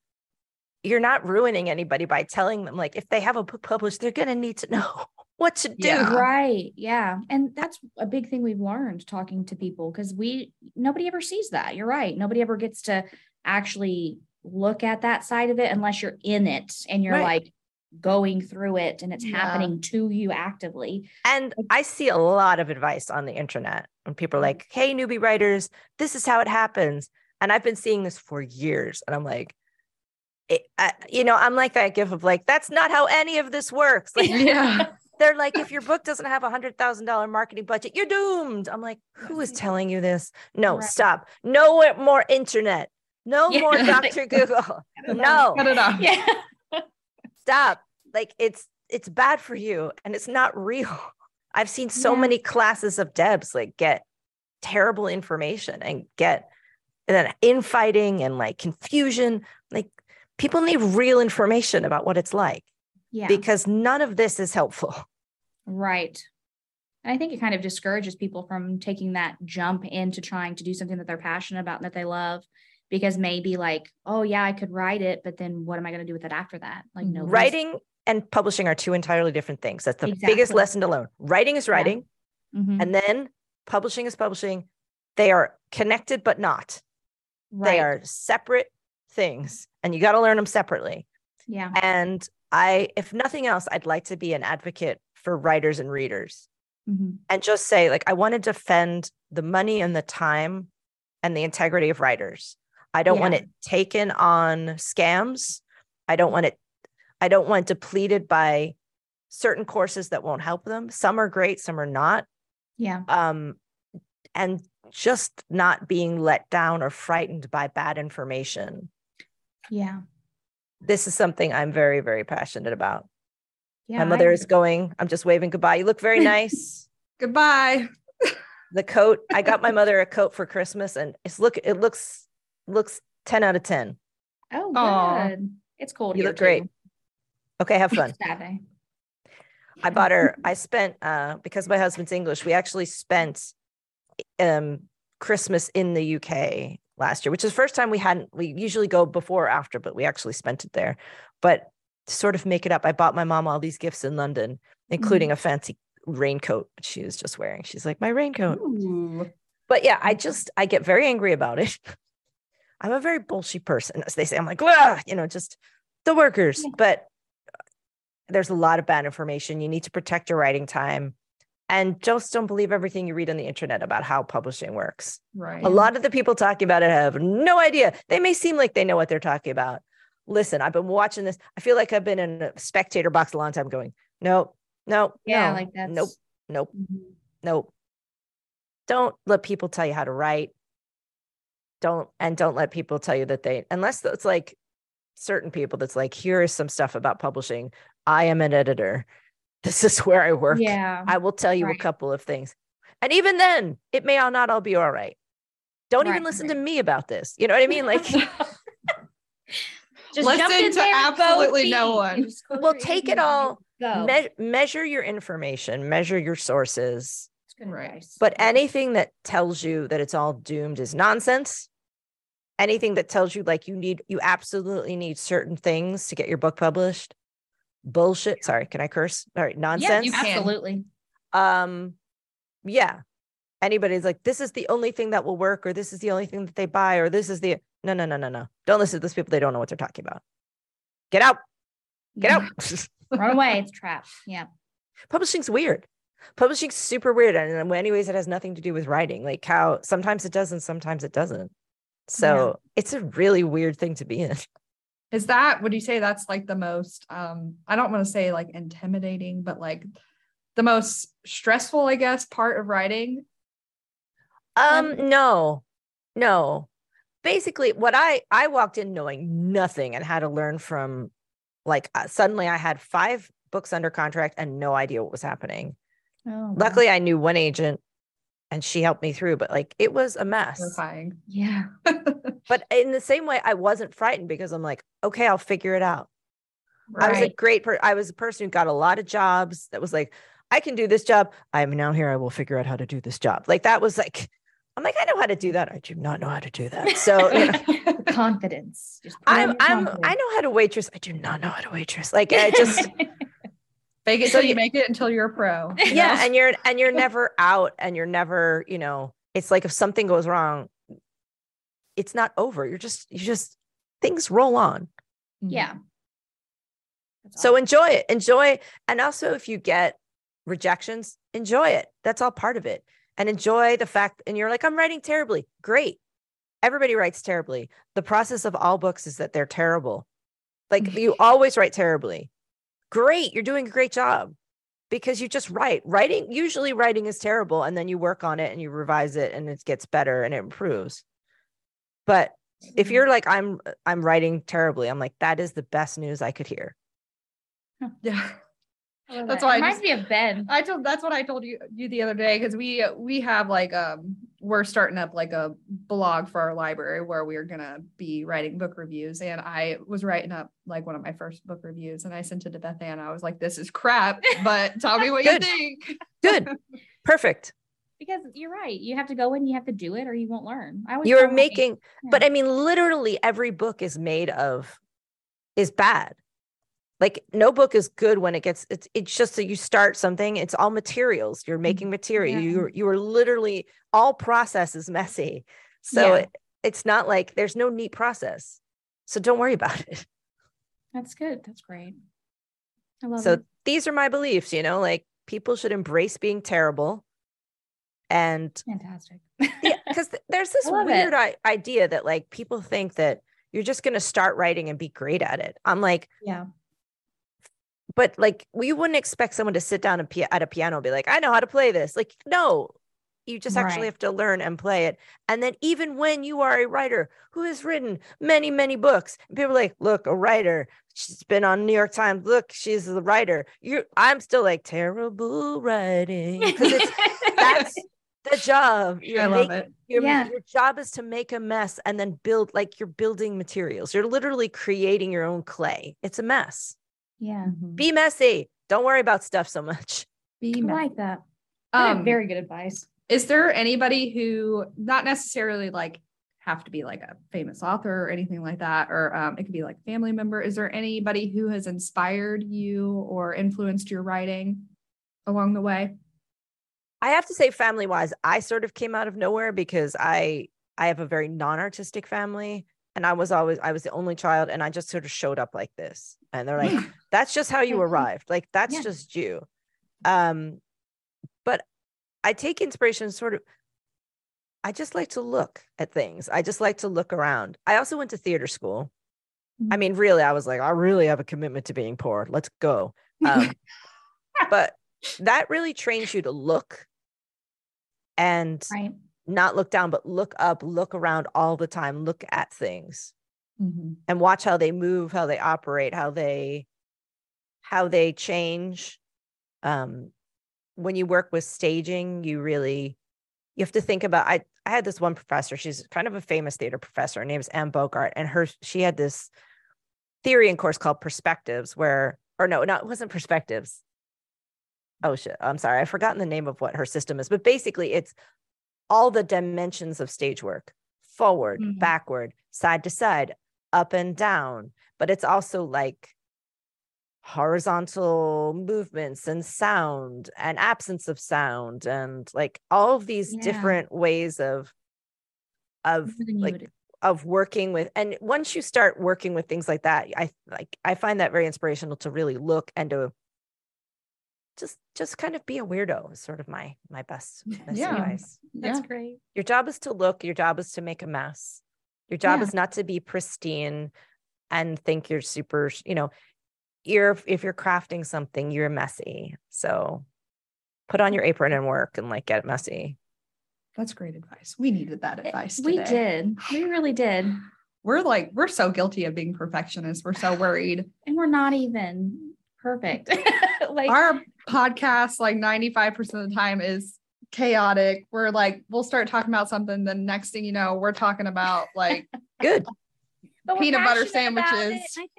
Speaker 3: you're not ruining anybody by telling them like if they have a book published, they're gonna need to [laughs] know what to do.
Speaker 2: Yeah.
Speaker 1: right. Yeah. And that's a big thing we've learned talking to people because we, nobody ever sees that. You're right. Nobody ever gets to actually look at that side of it unless you're in it and you're
Speaker 3: Right.
Speaker 1: like going through it and it's
Speaker 2: Yeah.
Speaker 1: happening to you actively.
Speaker 3: And I see a lot of advice on the internet when people are mm. like, hey, newbie writers, this is how it happens. And I've been seeing this for years. And I'm like, it, I, you know, I'm like that gif of like, that's not how any of this works. [laughs] Like,
Speaker 2: Yeah.
Speaker 3: they're like, if your book doesn't have a hundred thousand dollar marketing budget, you're doomed. I'm like, who is telling you this? No,
Speaker 1: Right.
Speaker 3: stop. No more internet. No
Speaker 1: Yeah.
Speaker 3: more [laughs] Dr. Google. No,
Speaker 2: Cut it off.
Speaker 1: Yeah. [laughs]
Speaker 3: stop. Like it's it's bad for you and it's not real. I've seen so
Speaker 1: Yeah.
Speaker 3: many classes of Debs like get terrible information and get and then infighting and like confusion. Like people need real information about what it's like
Speaker 1: Yeah.
Speaker 3: because none of this is helpful. [laughs]
Speaker 1: Right. And I think it kind of discourages people from taking that jump into trying to do something that they're passionate about and that they love because maybe like, oh yeah, I could write it, but then what am I going to do with it after that? Like no
Speaker 3: Writing and publishing are two entirely different things. That's the biggest lesson to learn. Writing is
Speaker 1: Yeah.
Speaker 3: writing,
Speaker 1: Mhm.
Speaker 3: and then publishing is publishing. They are connected but not. They are separate things, and you got to learn them separately.
Speaker 1: Yeah.
Speaker 3: And I, if nothing else, I'd like to be an advocate for writers and readers
Speaker 1: Mhm.
Speaker 3: and just say, like, I want to defend the money and the time and the integrity of writers. I don't want it taken on scams. I don't want it, I don't want depleted by certain courses that won't help them. Some are great, some are not.
Speaker 1: Yeah.
Speaker 3: Um, and just not being let down or frightened by bad information.
Speaker 1: Yeah.
Speaker 3: This is something I'm very, very passionate about.
Speaker 1: Yeah.
Speaker 3: My
Speaker 1: I
Speaker 3: mother is going. I'm just waving goodbye. You look very [laughs] nice.
Speaker 2: Goodbye.
Speaker 3: the coat. I got my mother a coat for Christmas, and it's look. It looks looks ten out of ten.
Speaker 1: Oh,
Speaker 2: Aw.
Speaker 1: good. It's cold.
Speaker 3: You
Speaker 1: here,
Speaker 3: look great. Okay, have fun. [laughs]
Speaker 1: Saturday.
Speaker 3: I bought her. I spent uh because my husband's English. We actually spent um Christmas in the UK last year, which is the first time we hadn't. We usually go before or after, but we actually spent it there. But to sort of make it up, I bought my mom all these gifts in London, including mm-hmm. a fancy raincoat she was just wearing. She's like, my raincoat.
Speaker 2: Ooh.
Speaker 3: But yeah, I just I get very angry about it. [laughs] I'm a very bullshit person, as they say. I'm like, you know, just the workers. But uh, there's a lot of bad information. You need to protect your writing time. And just don't believe everything you read on the internet about how publishing works.
Speaker 2: Right.
Speaker 3: A lot of the people talking about it have no idea. They may seem like they know what they're talking about. Listen, I've been watching this. I feel like I've been in a spectator box a long time going, nope, nope,
Speaker 1: Yeah.
Speaker 3: no,
Speaker 1: like that's.
Speaker 3: nope, nope
Speaker 1: Mhm.
Speaker 3: nope. Don't let people tell you how to write. Don't and don't let people tell you that they unless it's like certain people that's like here is some stuff about publishing. I am an editor. This is where I work.
Speaker 1: Yeah.
Speaker 3: I will tell you
Speaker 1: Right.
Speaker 3: a couple of things. And even then, it may all not all be all right. Don't even listen
Speaker 1: right.
Speaker 3: to me about this. You know what I mean? Like [laughs]
Speaker 1: Just
Speaker 2: Listen
Speaker 1: jump in
Speaker 2: to
Speaker 1: there,
Speaker 2: absolutely no one.
Speaker 1: and just close
Speaker 3: Well, take it all, me- measure your information, measure your sources.
Speaker 1: It's good
Speaker 2: Right.
Speaker 1: advice.
Speaker 3: But anything that tells you that it's all doomed is nonsense. anything that tells you like you need you absolutely need certain things to get your book published bullshit. Sorry can i curse? All right nonsense?
Speaker 2: you.
Speaker 1: Absolutely.
Speaker 3: um yeah. Anybody's like this is the only thing that will work or this is the only thing that they buy or this is the no no no no no. Don't listen to those people. They don't know what they're talking about. Get out. Get out.
Speaker 1: Run away. It's a trap. Yeah.
Speaker 3: publishing's weird. Publishing's super weird and in many ways it has nothing to do with writing. Like how sometimes it does and sometimes it doesn't. So it's a really weird thing to be in
Speaker 2: Is that would you say that's like the most um I don't want to say like intimidating, but like the most stressful, I guess, part of writing?
Speaker 3: Um, no, no. Basically, what I I walked in knowing nothing and had to learn from, like, uh, suddenly I had five books under contract and no idea what was happening.
Speaker 1: Oh, wow.
Speaker 3: Luckily, I knew one agent, and she helped me through. But like, it was a mess.
Speaker 2: Terrifying.
Speaker 1: Yeah. [laughs]
Speaker 3: But in the same way, I wasn't frightened because I'm like, okay, I'll figure it out. I was a great per- I was a person who got a lot of jobs. That was like, I can do this job. I am now here. I will figure out how to do this job. Like that was like, I'm like, I know how to do that. I do not know how to do that. So you [laughs] know, [laughs]
Speaker 1: confidence. Just
Speaker 3: I'm I'm
Speaker 1: confidence.
Speaker 3: I know how to waitress. I do not know how to waitress. Like I just
Speaker 2: Fake it
Speaker 3: So
Speaker 2: till you
Speaker 3: you-
Speaker 2: make it until you're a pro. [laughs] you
Speaker 3: yeah,
Speaker 2: know?
Speaker 3: and you're and you're [laughs] never out and you're never, you know, it's like if something goes wrong, it's not over. You're just you just things roll on. Mm-hmm.
Speaker 1: yeah. That's
Speaker 3: So
Speaker 1: awesome.
Speaker 3: enjoy it. Enjoy. And also if you get rejections, enjoy it. That's all part of it. And enjoy the fact and you're like I'm writing terribly. Great. Everybody writes terribly. The process of all books is that they're terrible. Like mm-hmm. you always write terribly. Great. You're doing a great job. Because you just write. Writing usually writing is terrible and then you work on it and you revise it and it gets better and it improves. But if you're like I'm I'm writing terribly, I'm like that is the best news I could hear. [laughs]
Speaker 2: yeah. That's
Speaker 1: that.
Speaker 2: why I
Speaker 1: reminds
Speaker 2: just-
Speaker 1: me of Ben.
Speaker 2: I told that's what I told you you the other day because we we have like um we're starting up like a blog for our library where we're gonna be writing book reviews and I was writing up like one of my first book reviews and I sent it to Bethann. I was like, this is crap, [laughs] but tell me what you think.
Speaker 3: Good. Perfect. [laughs]
Speaker 1: Because you're right. You have to go in, you have to do it, or you won't learn. I always
Speaker 3: You're
Speaker 1: tell my-
Speaker 3: making, but I mean, literally every book is made of, is bad. Like no book is good when it gets, it's, it's just that you start something, it's all materials. You're mm-hmm. making material.
Speaker 1: Yeah.
Speaker 3: You, you are literally, all process is messy. So
Speaker 1: Yeah.
Speaker 3: it, it's not like there's no neat process. So don't worry about it.
Speaker 1: That's good. That's great. I love
Speaker 3: So
Speaker 1: it.
Speaker 3: these are my beliefs, you know, like people should embrace being terrible. And
Speaker 1: Fantastic.
Speaker 3: yeah, [laughs] because there's this weird. I- idea that like people think that you're just going to start writing and be great at it. I'm like,
Speaker 1: Yeah.
Speaker 3: But like we wouldn't expect someone to sit down at a piano and be like, I know how to play this. Like, no, you just actually
Speaker 1: Right.
Speaker 3: have to learn and play it. And then even when you are a writer who has written many, many books, people are like, look, a writer. She's been on New York Times. Look, she's the writer. You, I'm still like terrible writing because it's that's [laughs] the job. You're
Speaker 2: I love
Speaker 3: making-
Speaker 2: it.
Speaker 3: your,
Speaker 1: Yeah.
Speaker 3: your job is to make a mess and then build like you're building materials. You're literally creating your own clay. It's a mess.
Speaker 1: Yeah.
Speaker 3: Be messy. Don't worry about stuff so much. [laughs]
Speaker 2: Be
Speaker 1: I
Speaker 2: mad.
Speaker 1: like that. Um, very good advice.
Speaker 2: is there anybody who not necessarily like have to be like a famous author or anything like that or um, it could be like family member is there anybody who has inspired you or influenced your writing along the way
Speaker 3: I have to say, family wise, I sort of came out of nowhere because I I have a very non-artistic family. And I was always I was the only child and I just sort of showed up like this. And they're like, [laughs] that's just how you
Speaker 1: Mhm.
Speaker 3: arrived. Like that's
Speaker 1: Yeah.
Speaker 3: just you. Um, but I take inspiration sort of I just like to look at things. I just like to look around. I also went to theater school. I
Speaker 1: Mhm.
Speaker 3: mean, really, I was like, I really have a commitment to being poor. Let's go. Um, [laughs] but that really trains you to look and
Speaker 1: right.
Speaker 3: not look down, but look up, look around all the time, look at things
Speaker 2: Mm-hmm.
Speaker 3: and watch how they move, how they operate, how they how they change. Um, when you work with staging, you really you have to think about I I had this one professor, she's kind of a famous theater professor. Her name's Anne Bogart, and her she had this theory in course called perspectives, where or no, no, it wasn't perspectives. Oh shit. I'm sorry. I've forgotten the name of what her system is, but basically it's all the dimensions of stage work forward,
Speaker 1: Mhm.
Speaker 3: backward, side to side, up and down. But it's also like horizontal movements and sound and absence of sound and like all of these
Speaker 1: Yeah.
Speaker 3: different ways of of
Speaker 1: More than you
Speaker 3: like of working with and once you start working with things like that i like i find that very inspirational to really look and to just just kind of be a weirdo is sort of my my best, best
Speaker 2: Yeah.
Speaker 3: advice
Speaker 1: That's
Speaker 2: Yeah.
Speaker 1: great.
Speaker 3: your job is to look your job is to make a mess your job
Speaker 1: Yeah.
Speaker 3: is not to be pristine and think you're super you know you're if you're crafting something you're messy so put on your apron and work and like get messy
Speaker 2: That's great advice. We needed that
Speaker 1: It-
Speaker 2: advice.
Speaker 1: we did. We really did. [sighs]
Speaker 2: We're like, we're so guilty of being perfectionists. We're so worried. [sighs]
Speaker 1: And we're not even perfect. [laughs] like
Speaker 2: Our podcast, like 95% of the time, is chaotic. We're like, we'll start talking about something. Then next thing you know, we're talking about like, [laughs]
Speaker 3: good
Speaker 2: peanut butter
Speaker 1: passionate about it.
Speaker 2: sandwiches.
Speaker 1: I think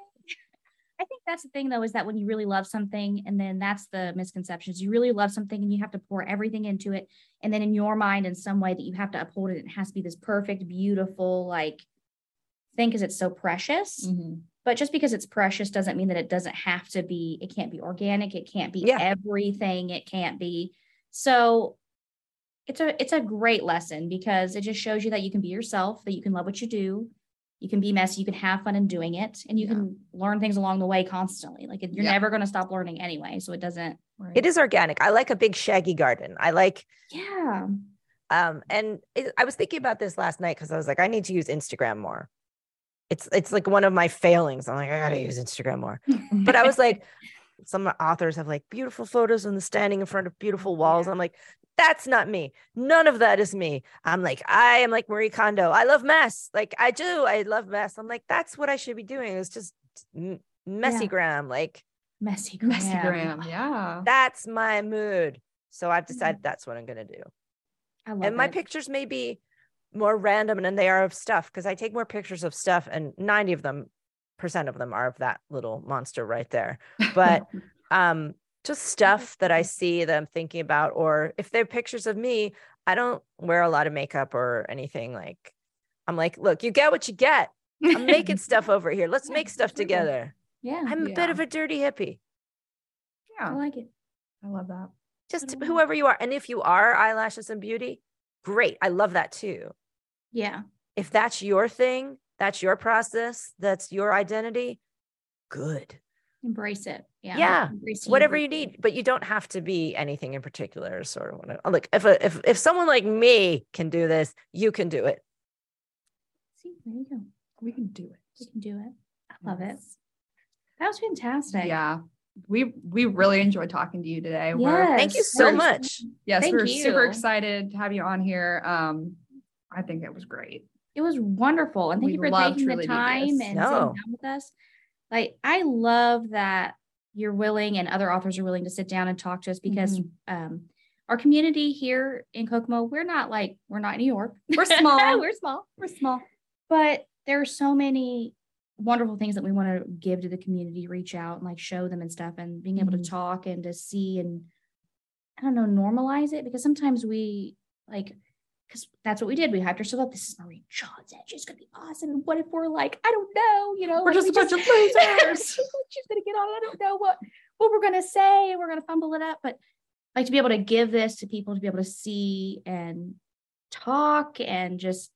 Speaker 1: I think that's the thing though, is that when you really love something, and then that's the misconceptions. You really love something and you have to pour everything into it. And then in your mind, in some way that you have to uphold it, it has to be this perfect, beautiful, like thing because it's so precious.
Speaker 2: Mhm.
Speaker 1: But just because it's precious doesn't mean that it doesn't have to be, it can't be organic, it can't be
Speaker 3: Yeah.
Speaker 1: everything, it can't be. So it's a it's a great lesson because it just shows you that you can be yourself, that you can love what you do, you can be messy, you can have fun in doing it, and you
Speaker 2: Yeah.
Speaker 1: can learn things along the way constantly. Like you're
Speaker 2: Yeah.
Speaker 1: never going to stop learning anyway, so it doesn't.
Speaker 2: Right.
Speaker 3: it is organic i like a big shaggy garden i like
Speaker 1: Yeah,
Speaker 3: um and it, i was thinking about this last night because i was like i need to use instagram more it's it's like one of my failings i'm like i gotta use instagram more [laughs] but i was like some authors have like beautiful photos and the standing in front of beautiful walls
Speaker 1: Yeah.
Speaker 3: i'm like that's not me. None of that is me. I'm like i am like marie kondo. I love mess. Like i do. I love mess. I'm like that's what i should be doing. It's just m- messygram like
Speaker 1: messy, [laughs]
Speaker 2: Messy
Speaker 1: gram.
Speaker 2: gram. Yeah.
Speaker 3: that's my mood. So i've mm-hmm. decided that's what i'm going to do.
Speaker 1: I love
Speaker 3: and my
Speaker 1: it.
Speaker 3: pictures may be more random than they are of stuff because I take more pictures of stuff, and 90 of them percent of them are of that little monster right there. But [laughs] um just stuff that I see that I'm thinking about, or if they're pictures of me, I don't wear a lot of makeup or anything. Like I'm like, look, you get what you get. I'm making [laughs] stuff over here. Let's
Speaker 1: Yeah,
Speaker 3: make stuff
Speaker 1: absolutely.
Speaker 3: together.
Speaker 1: yeah,
Speaker 3: I'm a bit of a dirty hippie.
Speaker 2: Yeah.
Speaker 1: I like it.
Speaker 2: I love that.
Speaker 3: Just whoever you are. And if you are eyelashes and beauty, great. I love that too.
Speaker 1: Yeah,
Speaker 3: if that's your thing, that's your process, that's your identity, good.
Speaker 1: embrace it. Yeah,
Speaker 3: Yeah,
Speaker 1: Embrace
Speaker 3: Whatever you need, but you don't have to be anything in particular. Sort of whatever. Like if a, if if someone like me can do this, you can do it.
Speaker 1: See, there you go.
Speaker 2: We can do it.
Speaker 1: We can do it. I love it. That was fantastic.
Speaker 2: Yeah. We we really enjoyed talking to you today.
Speaker 1: Yes.
Speaker 3: Thank you so much.
Speaker 2: yes,
Speaker 1: Thank
Speaker 2: we're super excited to have you on here. Um, I think it was great.
Speaker 1: It was wonderful. And thank
Speaker 2: We
Speaker 1: you for taking the time and
Speaker 3: No.
Speaker 1: sitting down with us. Like, I love that you're willing and other authors are willing to sit down and talk to us because
Speaker 2: Mm-hmm.
Speaker 1: um, our community here in Kokomo, we're not like, we're not New York.
Speaker 2: We're small. [laughs]
Speaker 1: we're small.
Speaker 2: We're small.
Speaker 1: But there are so many wonderful things that we want to give to the community, reach out and like show them and stuff, and being able
Speaker 2: Mhm.
Speaker 1: to talk and to see and I don't know, normalize it because sometimes we like because that's what we did. We hyped ourselves up. This is Marie edge. She's gonna be awesome. And what if we're like, I don't know, you know,
Speaker 2: We're
Speaker 1: like,
Speaker 2: just
Speaker 1: we
Speaker 2: a bunch of losers. [laughs]
Speaker 1: she's gonna get on. I don't know what what we're gonna say, and we're gonna fumble it up. But like to be able to give this to people to be able to see and talk and just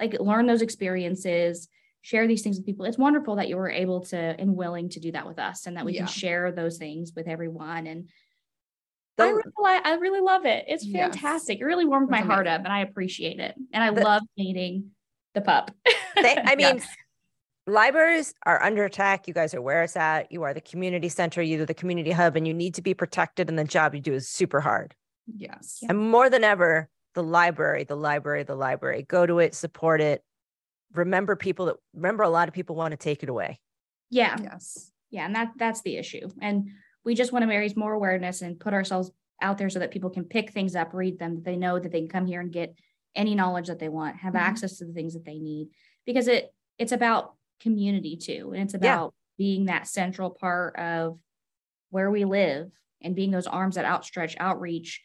Speaker 1: like learn those experiences share these things with people it's wonderful that you were able to and willing to do that with us and that we
Speaker 2: Yeah.
Speaker 1: can share those things with everyone and
Speaker 3: The-
Speaker 1: I, really, I really love it it's
Speaker 2: Yes.
Speaker 1: fantastic it really warmed my
Speaker 2: That's
Speaker 1: heart up and i appreciate it and i
Speaker 3: The-
Speaker 1: love meeting the pup
Speaker 3: They, [laughs] I mean,
Speaker 2: Yes.
Speaker 3: libraries are under attack. You guys are where it's at. You are the community center. You're the community hub, and you need to be protected. And the job you do is super hard.
Speaker 2: Yes.
Speaker 1: Yeah.
Speaker 3: And more than ever, the library, the library, the library. Go to it, support it. Remember people that remember a lot of people want to take it away.
Speaker 1: yeah
Speaker 2: Yes.
Speaker 1: yeah and that that's the issue and we just want to raise more awareness and put ourselves out there so that people can pick things up read them that they know that they can come here and get any knowledge that they want have
Speaker 2: Mhm.
Speaker 1: access to the things that they need because it it's about community too and it's
Speaker 3: Yeah.
Speaker 1: about being that central part of where we live and being those arms that outstretch outreach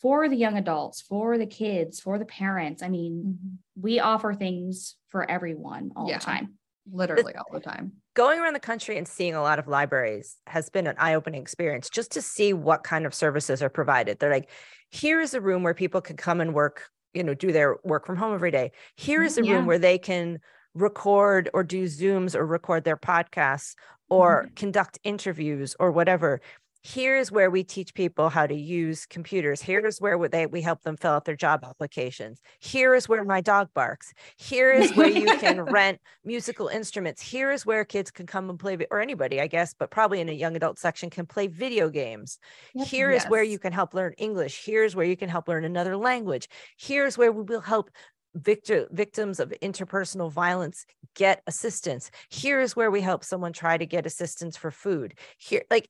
Speaker 1: for the young adults, for the kids, for the parents. I mean, we offer things for everyone all
Speaker 2: Yeah.
Speaker 1: the time.
Speaker 2: Literally all the time.
Speaker 3: Going around the country and seeing a lot of libraries has been an eye-opening experience just to see what kind of services are provided. They're like, here is a room where people can come and work, you know, do their work from home every day. Here is a mm-hmm.
Speaker 1: Yeah.
Speaker 3: room where they can record or do Zooms or record their podcasts or mm-hmm. conduct interviews or whatever. Here's where we teach people how to use computers. Here's where we- they we help them fill out their job applications. Here is where my dog barks. Here is where you can [laughs] rent musical instruments. Here is where kids can come and play, or anybody, I guess, but probably in a young adult section can play video games. Here is where you can help learn English. Here's where you can help learn another language. Here's where we will help victor, victims of interpersonal violence get assistance. Here is where we help someone try to get assistance for food. Here, like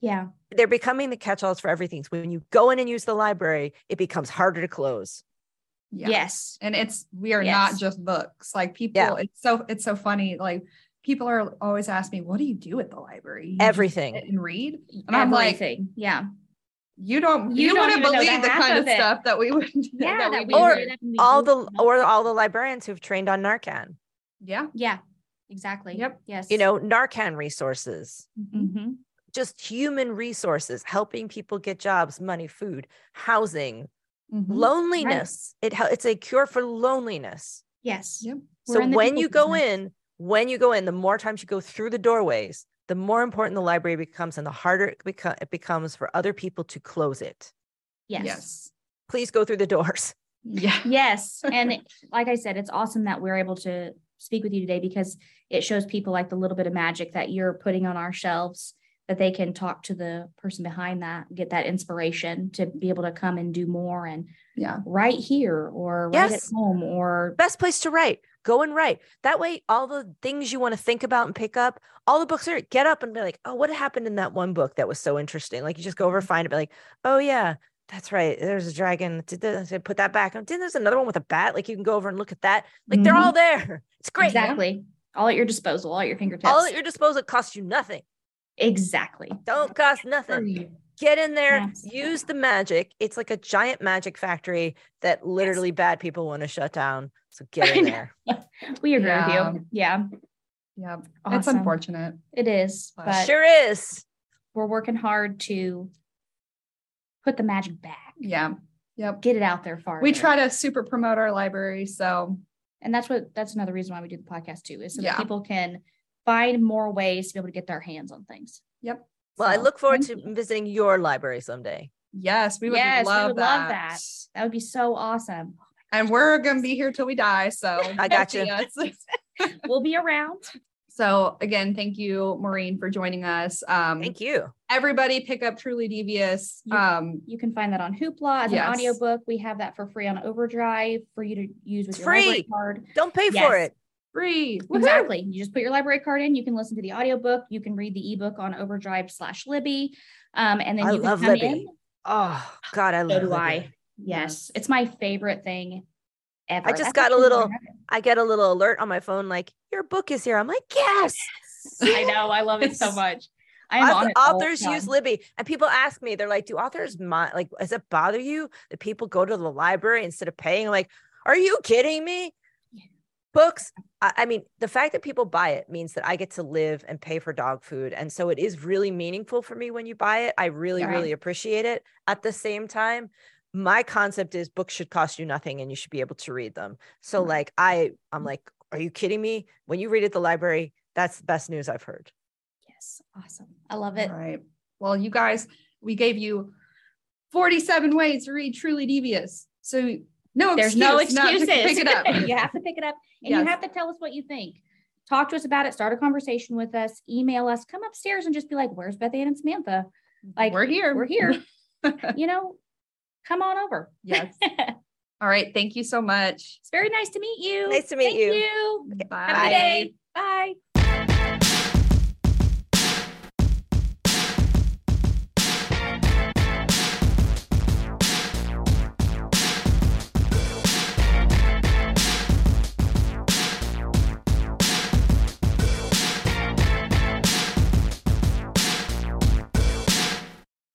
Speaker 1: Yeah.
Speaker 3: they're becoming the catch-alls for everything. So when you go in and use the library, it becomes harder to close.
Speaker 2: Yeah.
Speaker 1: Yes.
Speaker 2: And it's we are
Speaker 1: Yes.
Speaker 2: not just books. Like people,
Speaker 3: Yeah.
Speaker 2: it's so it's so funny. Like people are always asking me, what do you do at the library? You
Speaker 3: Everything.
Speaker 2: and read. And I'm like,
Speaker 1: Everything. yeah.
Speaker 2: you don't
Speaker 1: You
Speaker 2: you,
Speaker 1: don't
Speaker 2: wouldn't
Speaker 1: even know the
Speaker 2: believe the, kind of
Speaker 1: of
Speaker 2: stuff that we would [laughs]
Speaker 1: Yeah.
Speaker 2: that
Speaker 1: that
Speaker 2: we
Speaker 1: we
Speaker 3: Or
Speaker 1: read up and we
Speaker 3: All the
Speaker 1: stuff.
Speaker 3: or all the librarians who've trained on Narcan.
Speaker 2: yeah.
Speaker 1: yeah. Exactly.
Speaker 2: Yep.
Speaker 1: Yes.
Speaker 3: You know, Narcan resources.
Speaker 1: Mhm.
Speaker 3: Just human resources, helping people get jobs, money, food, housing,
Speaker 2: Mhm.
Speaker 3: loneliness. It it's a cure for loneliness.
Speaker 1: Yes.
Speaker 2: Yep.
Speaker 3: So when you go
Speaker 1: business.
Speaker 3: in, when you go in, the more times you go through the doorways, the more important the library becomes, and the harder it, beco- it becomes for other people to close it.
Speaker 1: Yes.
Speaker 2: Yes.
Speaker 3: Please go through the doors. [laughs]
Speaker 2: Yeah.
Speaker 1: Yes. [laughs] And like I said, it's awesome that we're able to speak with you today because it shows people like the little bit of magic that you're putting on our shelves that they can talk to the person behind that, get that inspiration to be able to come and do more and
Speaker 2: Yeah.
Speaker 1: write here or write
Speaker 3: Yes.
Speaker 1: at home or
Speaker 3: Best place to write. Go and write. That way, all the things you want to think about and pick up, all the books are get up and be like, oh, what happened in that one book that was so interesting? Like you just go over, find it, be like, oh yeah, that's right. There's a dragon. Did put that back. Then there's another one with a bat. Like you can go over and look at that. Like they're
Speaker 1: Mhm.
Speaker 3: all there. [laughs] It's great.
Speaker 1: exactly all at your disposal, all at your fingertips.
Speaker 3: All at your disposal costs you nothing.
Speaker 1: Exactly.
Speaker 3: Don't cost nothing. Get in there, use the magic. It's like a giant magic factory that literally bad people want to shut down. So get in there. [laughs]
Speaker 1: We agree
Speaker 2: Yeah.
Speaker 1: with you. Yeah,
Speaker 2: Yeah. It's unfortunate.
Speaker 1: it is.
Speaker 2: But
Speaker 1: But
Speaker 3: Sure is.
Speaker 1: we're working hard to put the magic back,
Speaker 2: Yeah. Yep.
Speaker 1: get it out there far.
Speaker 2: We try to super promote our library. So
Speaker 1: and that's what that's another reason why we do the podcast too is so
Speaker 2: Yeah.
Speaker 1: that people can find more ways to be able to get their hands on things
Speaker 2: yep.
Speaker 3: Well, I look forward to
Speaker 2: you.
Speaker 3: visiting your library someday.
Speaker 2: Yes, we would
Speaker 1: yes
Speaker 2: love
Speaker 1: we would
Speaker 2: that.
Speaker 1: love that that would be so awesome
Speaker 2: And we're gonna be here till we die. So [laughs]
Speaker 3: I got you. [laughs]
Speaker 2: us. [laughs]
Speaker 1: we'll be around
Speaker 2: So again, thank you, Maureen, for joining us. Um,
Speaker 3: Thank you.
Speaker 2: everybody pick up Truly Devious.
Speaker 1: You-
Speaker 2: Um,
Speaker 1: you can find that on hoopla as
Speaker 2: Yes.
Speaker 1: an audiobook we have that for free on overdrive for you to use with
Speaker 3: It's
Speaker 1: your library
Speaker 3: free.
Speaker 1: card
Speaker 3: Don't pay for it.
Speaker 2: Free. Woohoo!
Speaker 1: Exactly. You just put your library card in. You can listen to the audiobook. You can read the ebook on Overdrive slash Libby. Um, and then
Speaker 3: I
Speaker 1: you can
Speaker 3: love
Speaker 1: come
Speaker 3: Libby.
Speaker 1: in.
Speaker 3: Oh God, I
Speaker 1: So
Speaker 3: love
Speaker 1: do
Speaker 3: Libby.
Speaker 1: I. Yes. It's my favorite thing ever.
Speaker 3: I just
Speaker 1: That's
Speaker 3: got a little-
Speaker 1: I have it.
Speaker 3: I get a little alert on my phone like your book is here. I'm like, yes.
Speaker 1: I know. I love it so [laughs] much. I am
Speaker 3: Auth-
Speaker 1: on it all the
Speaker 3: authors use. Libby, and people ask me, they're like, "Do authors mind? Like, does it bother you that people go to the library instead of paying?" I'm like, "Are you kidding me?"
Speaker 1: Yeah.
Speaker 3: Books. I, I mean, the fact that people buy it means that I get to live and pay for dog food, and so it is really meaningful for me when you buy it. I really,
Speaker 2: Yeah.
Speaker 3: really appreciate it. At the same time, my concept is books should cost you nothing, and you should be able to read them. So,
Speaker 2: Right.
Speaker 3: like, I, I'm like, "Are you kidding me?" When you read at the library, that's the best news I've heard.
Speaker 1: Yes. Awesome. I love it.
Speaker 2: All right. Well, you guys, we gave you 47 ways to read Truly Devious. So no
Speaker 1: There's
Speaker 2: excuse
Speaker 1: no
Speaker 2: not to
Speaker 1: excuses.
Speaker 2: pick it up. [laughs]
Speaker 1: you have to pick it up and
Speaker 2: Yes.
Speaker 1: you have to tell us what you think. Talk to us about it. Start a conversation with us. Email us. Come upstairs and just be like, "Where's Bethann and Samantha? Like,
Speaker 2: we're here.
Speaker 1: We're here. [laughs] you know, come on over."
Speaker 2: yes. [laughs] All right. Thank you so much.
Speaker 1: It's very nice to meet you.
Speaker 3: Nice to meet
Speaker 1: Thank
Speaker 3: you.
Speaker 1: you.
Speaker 2: Bye.
Speaker 1: Have day. Bye.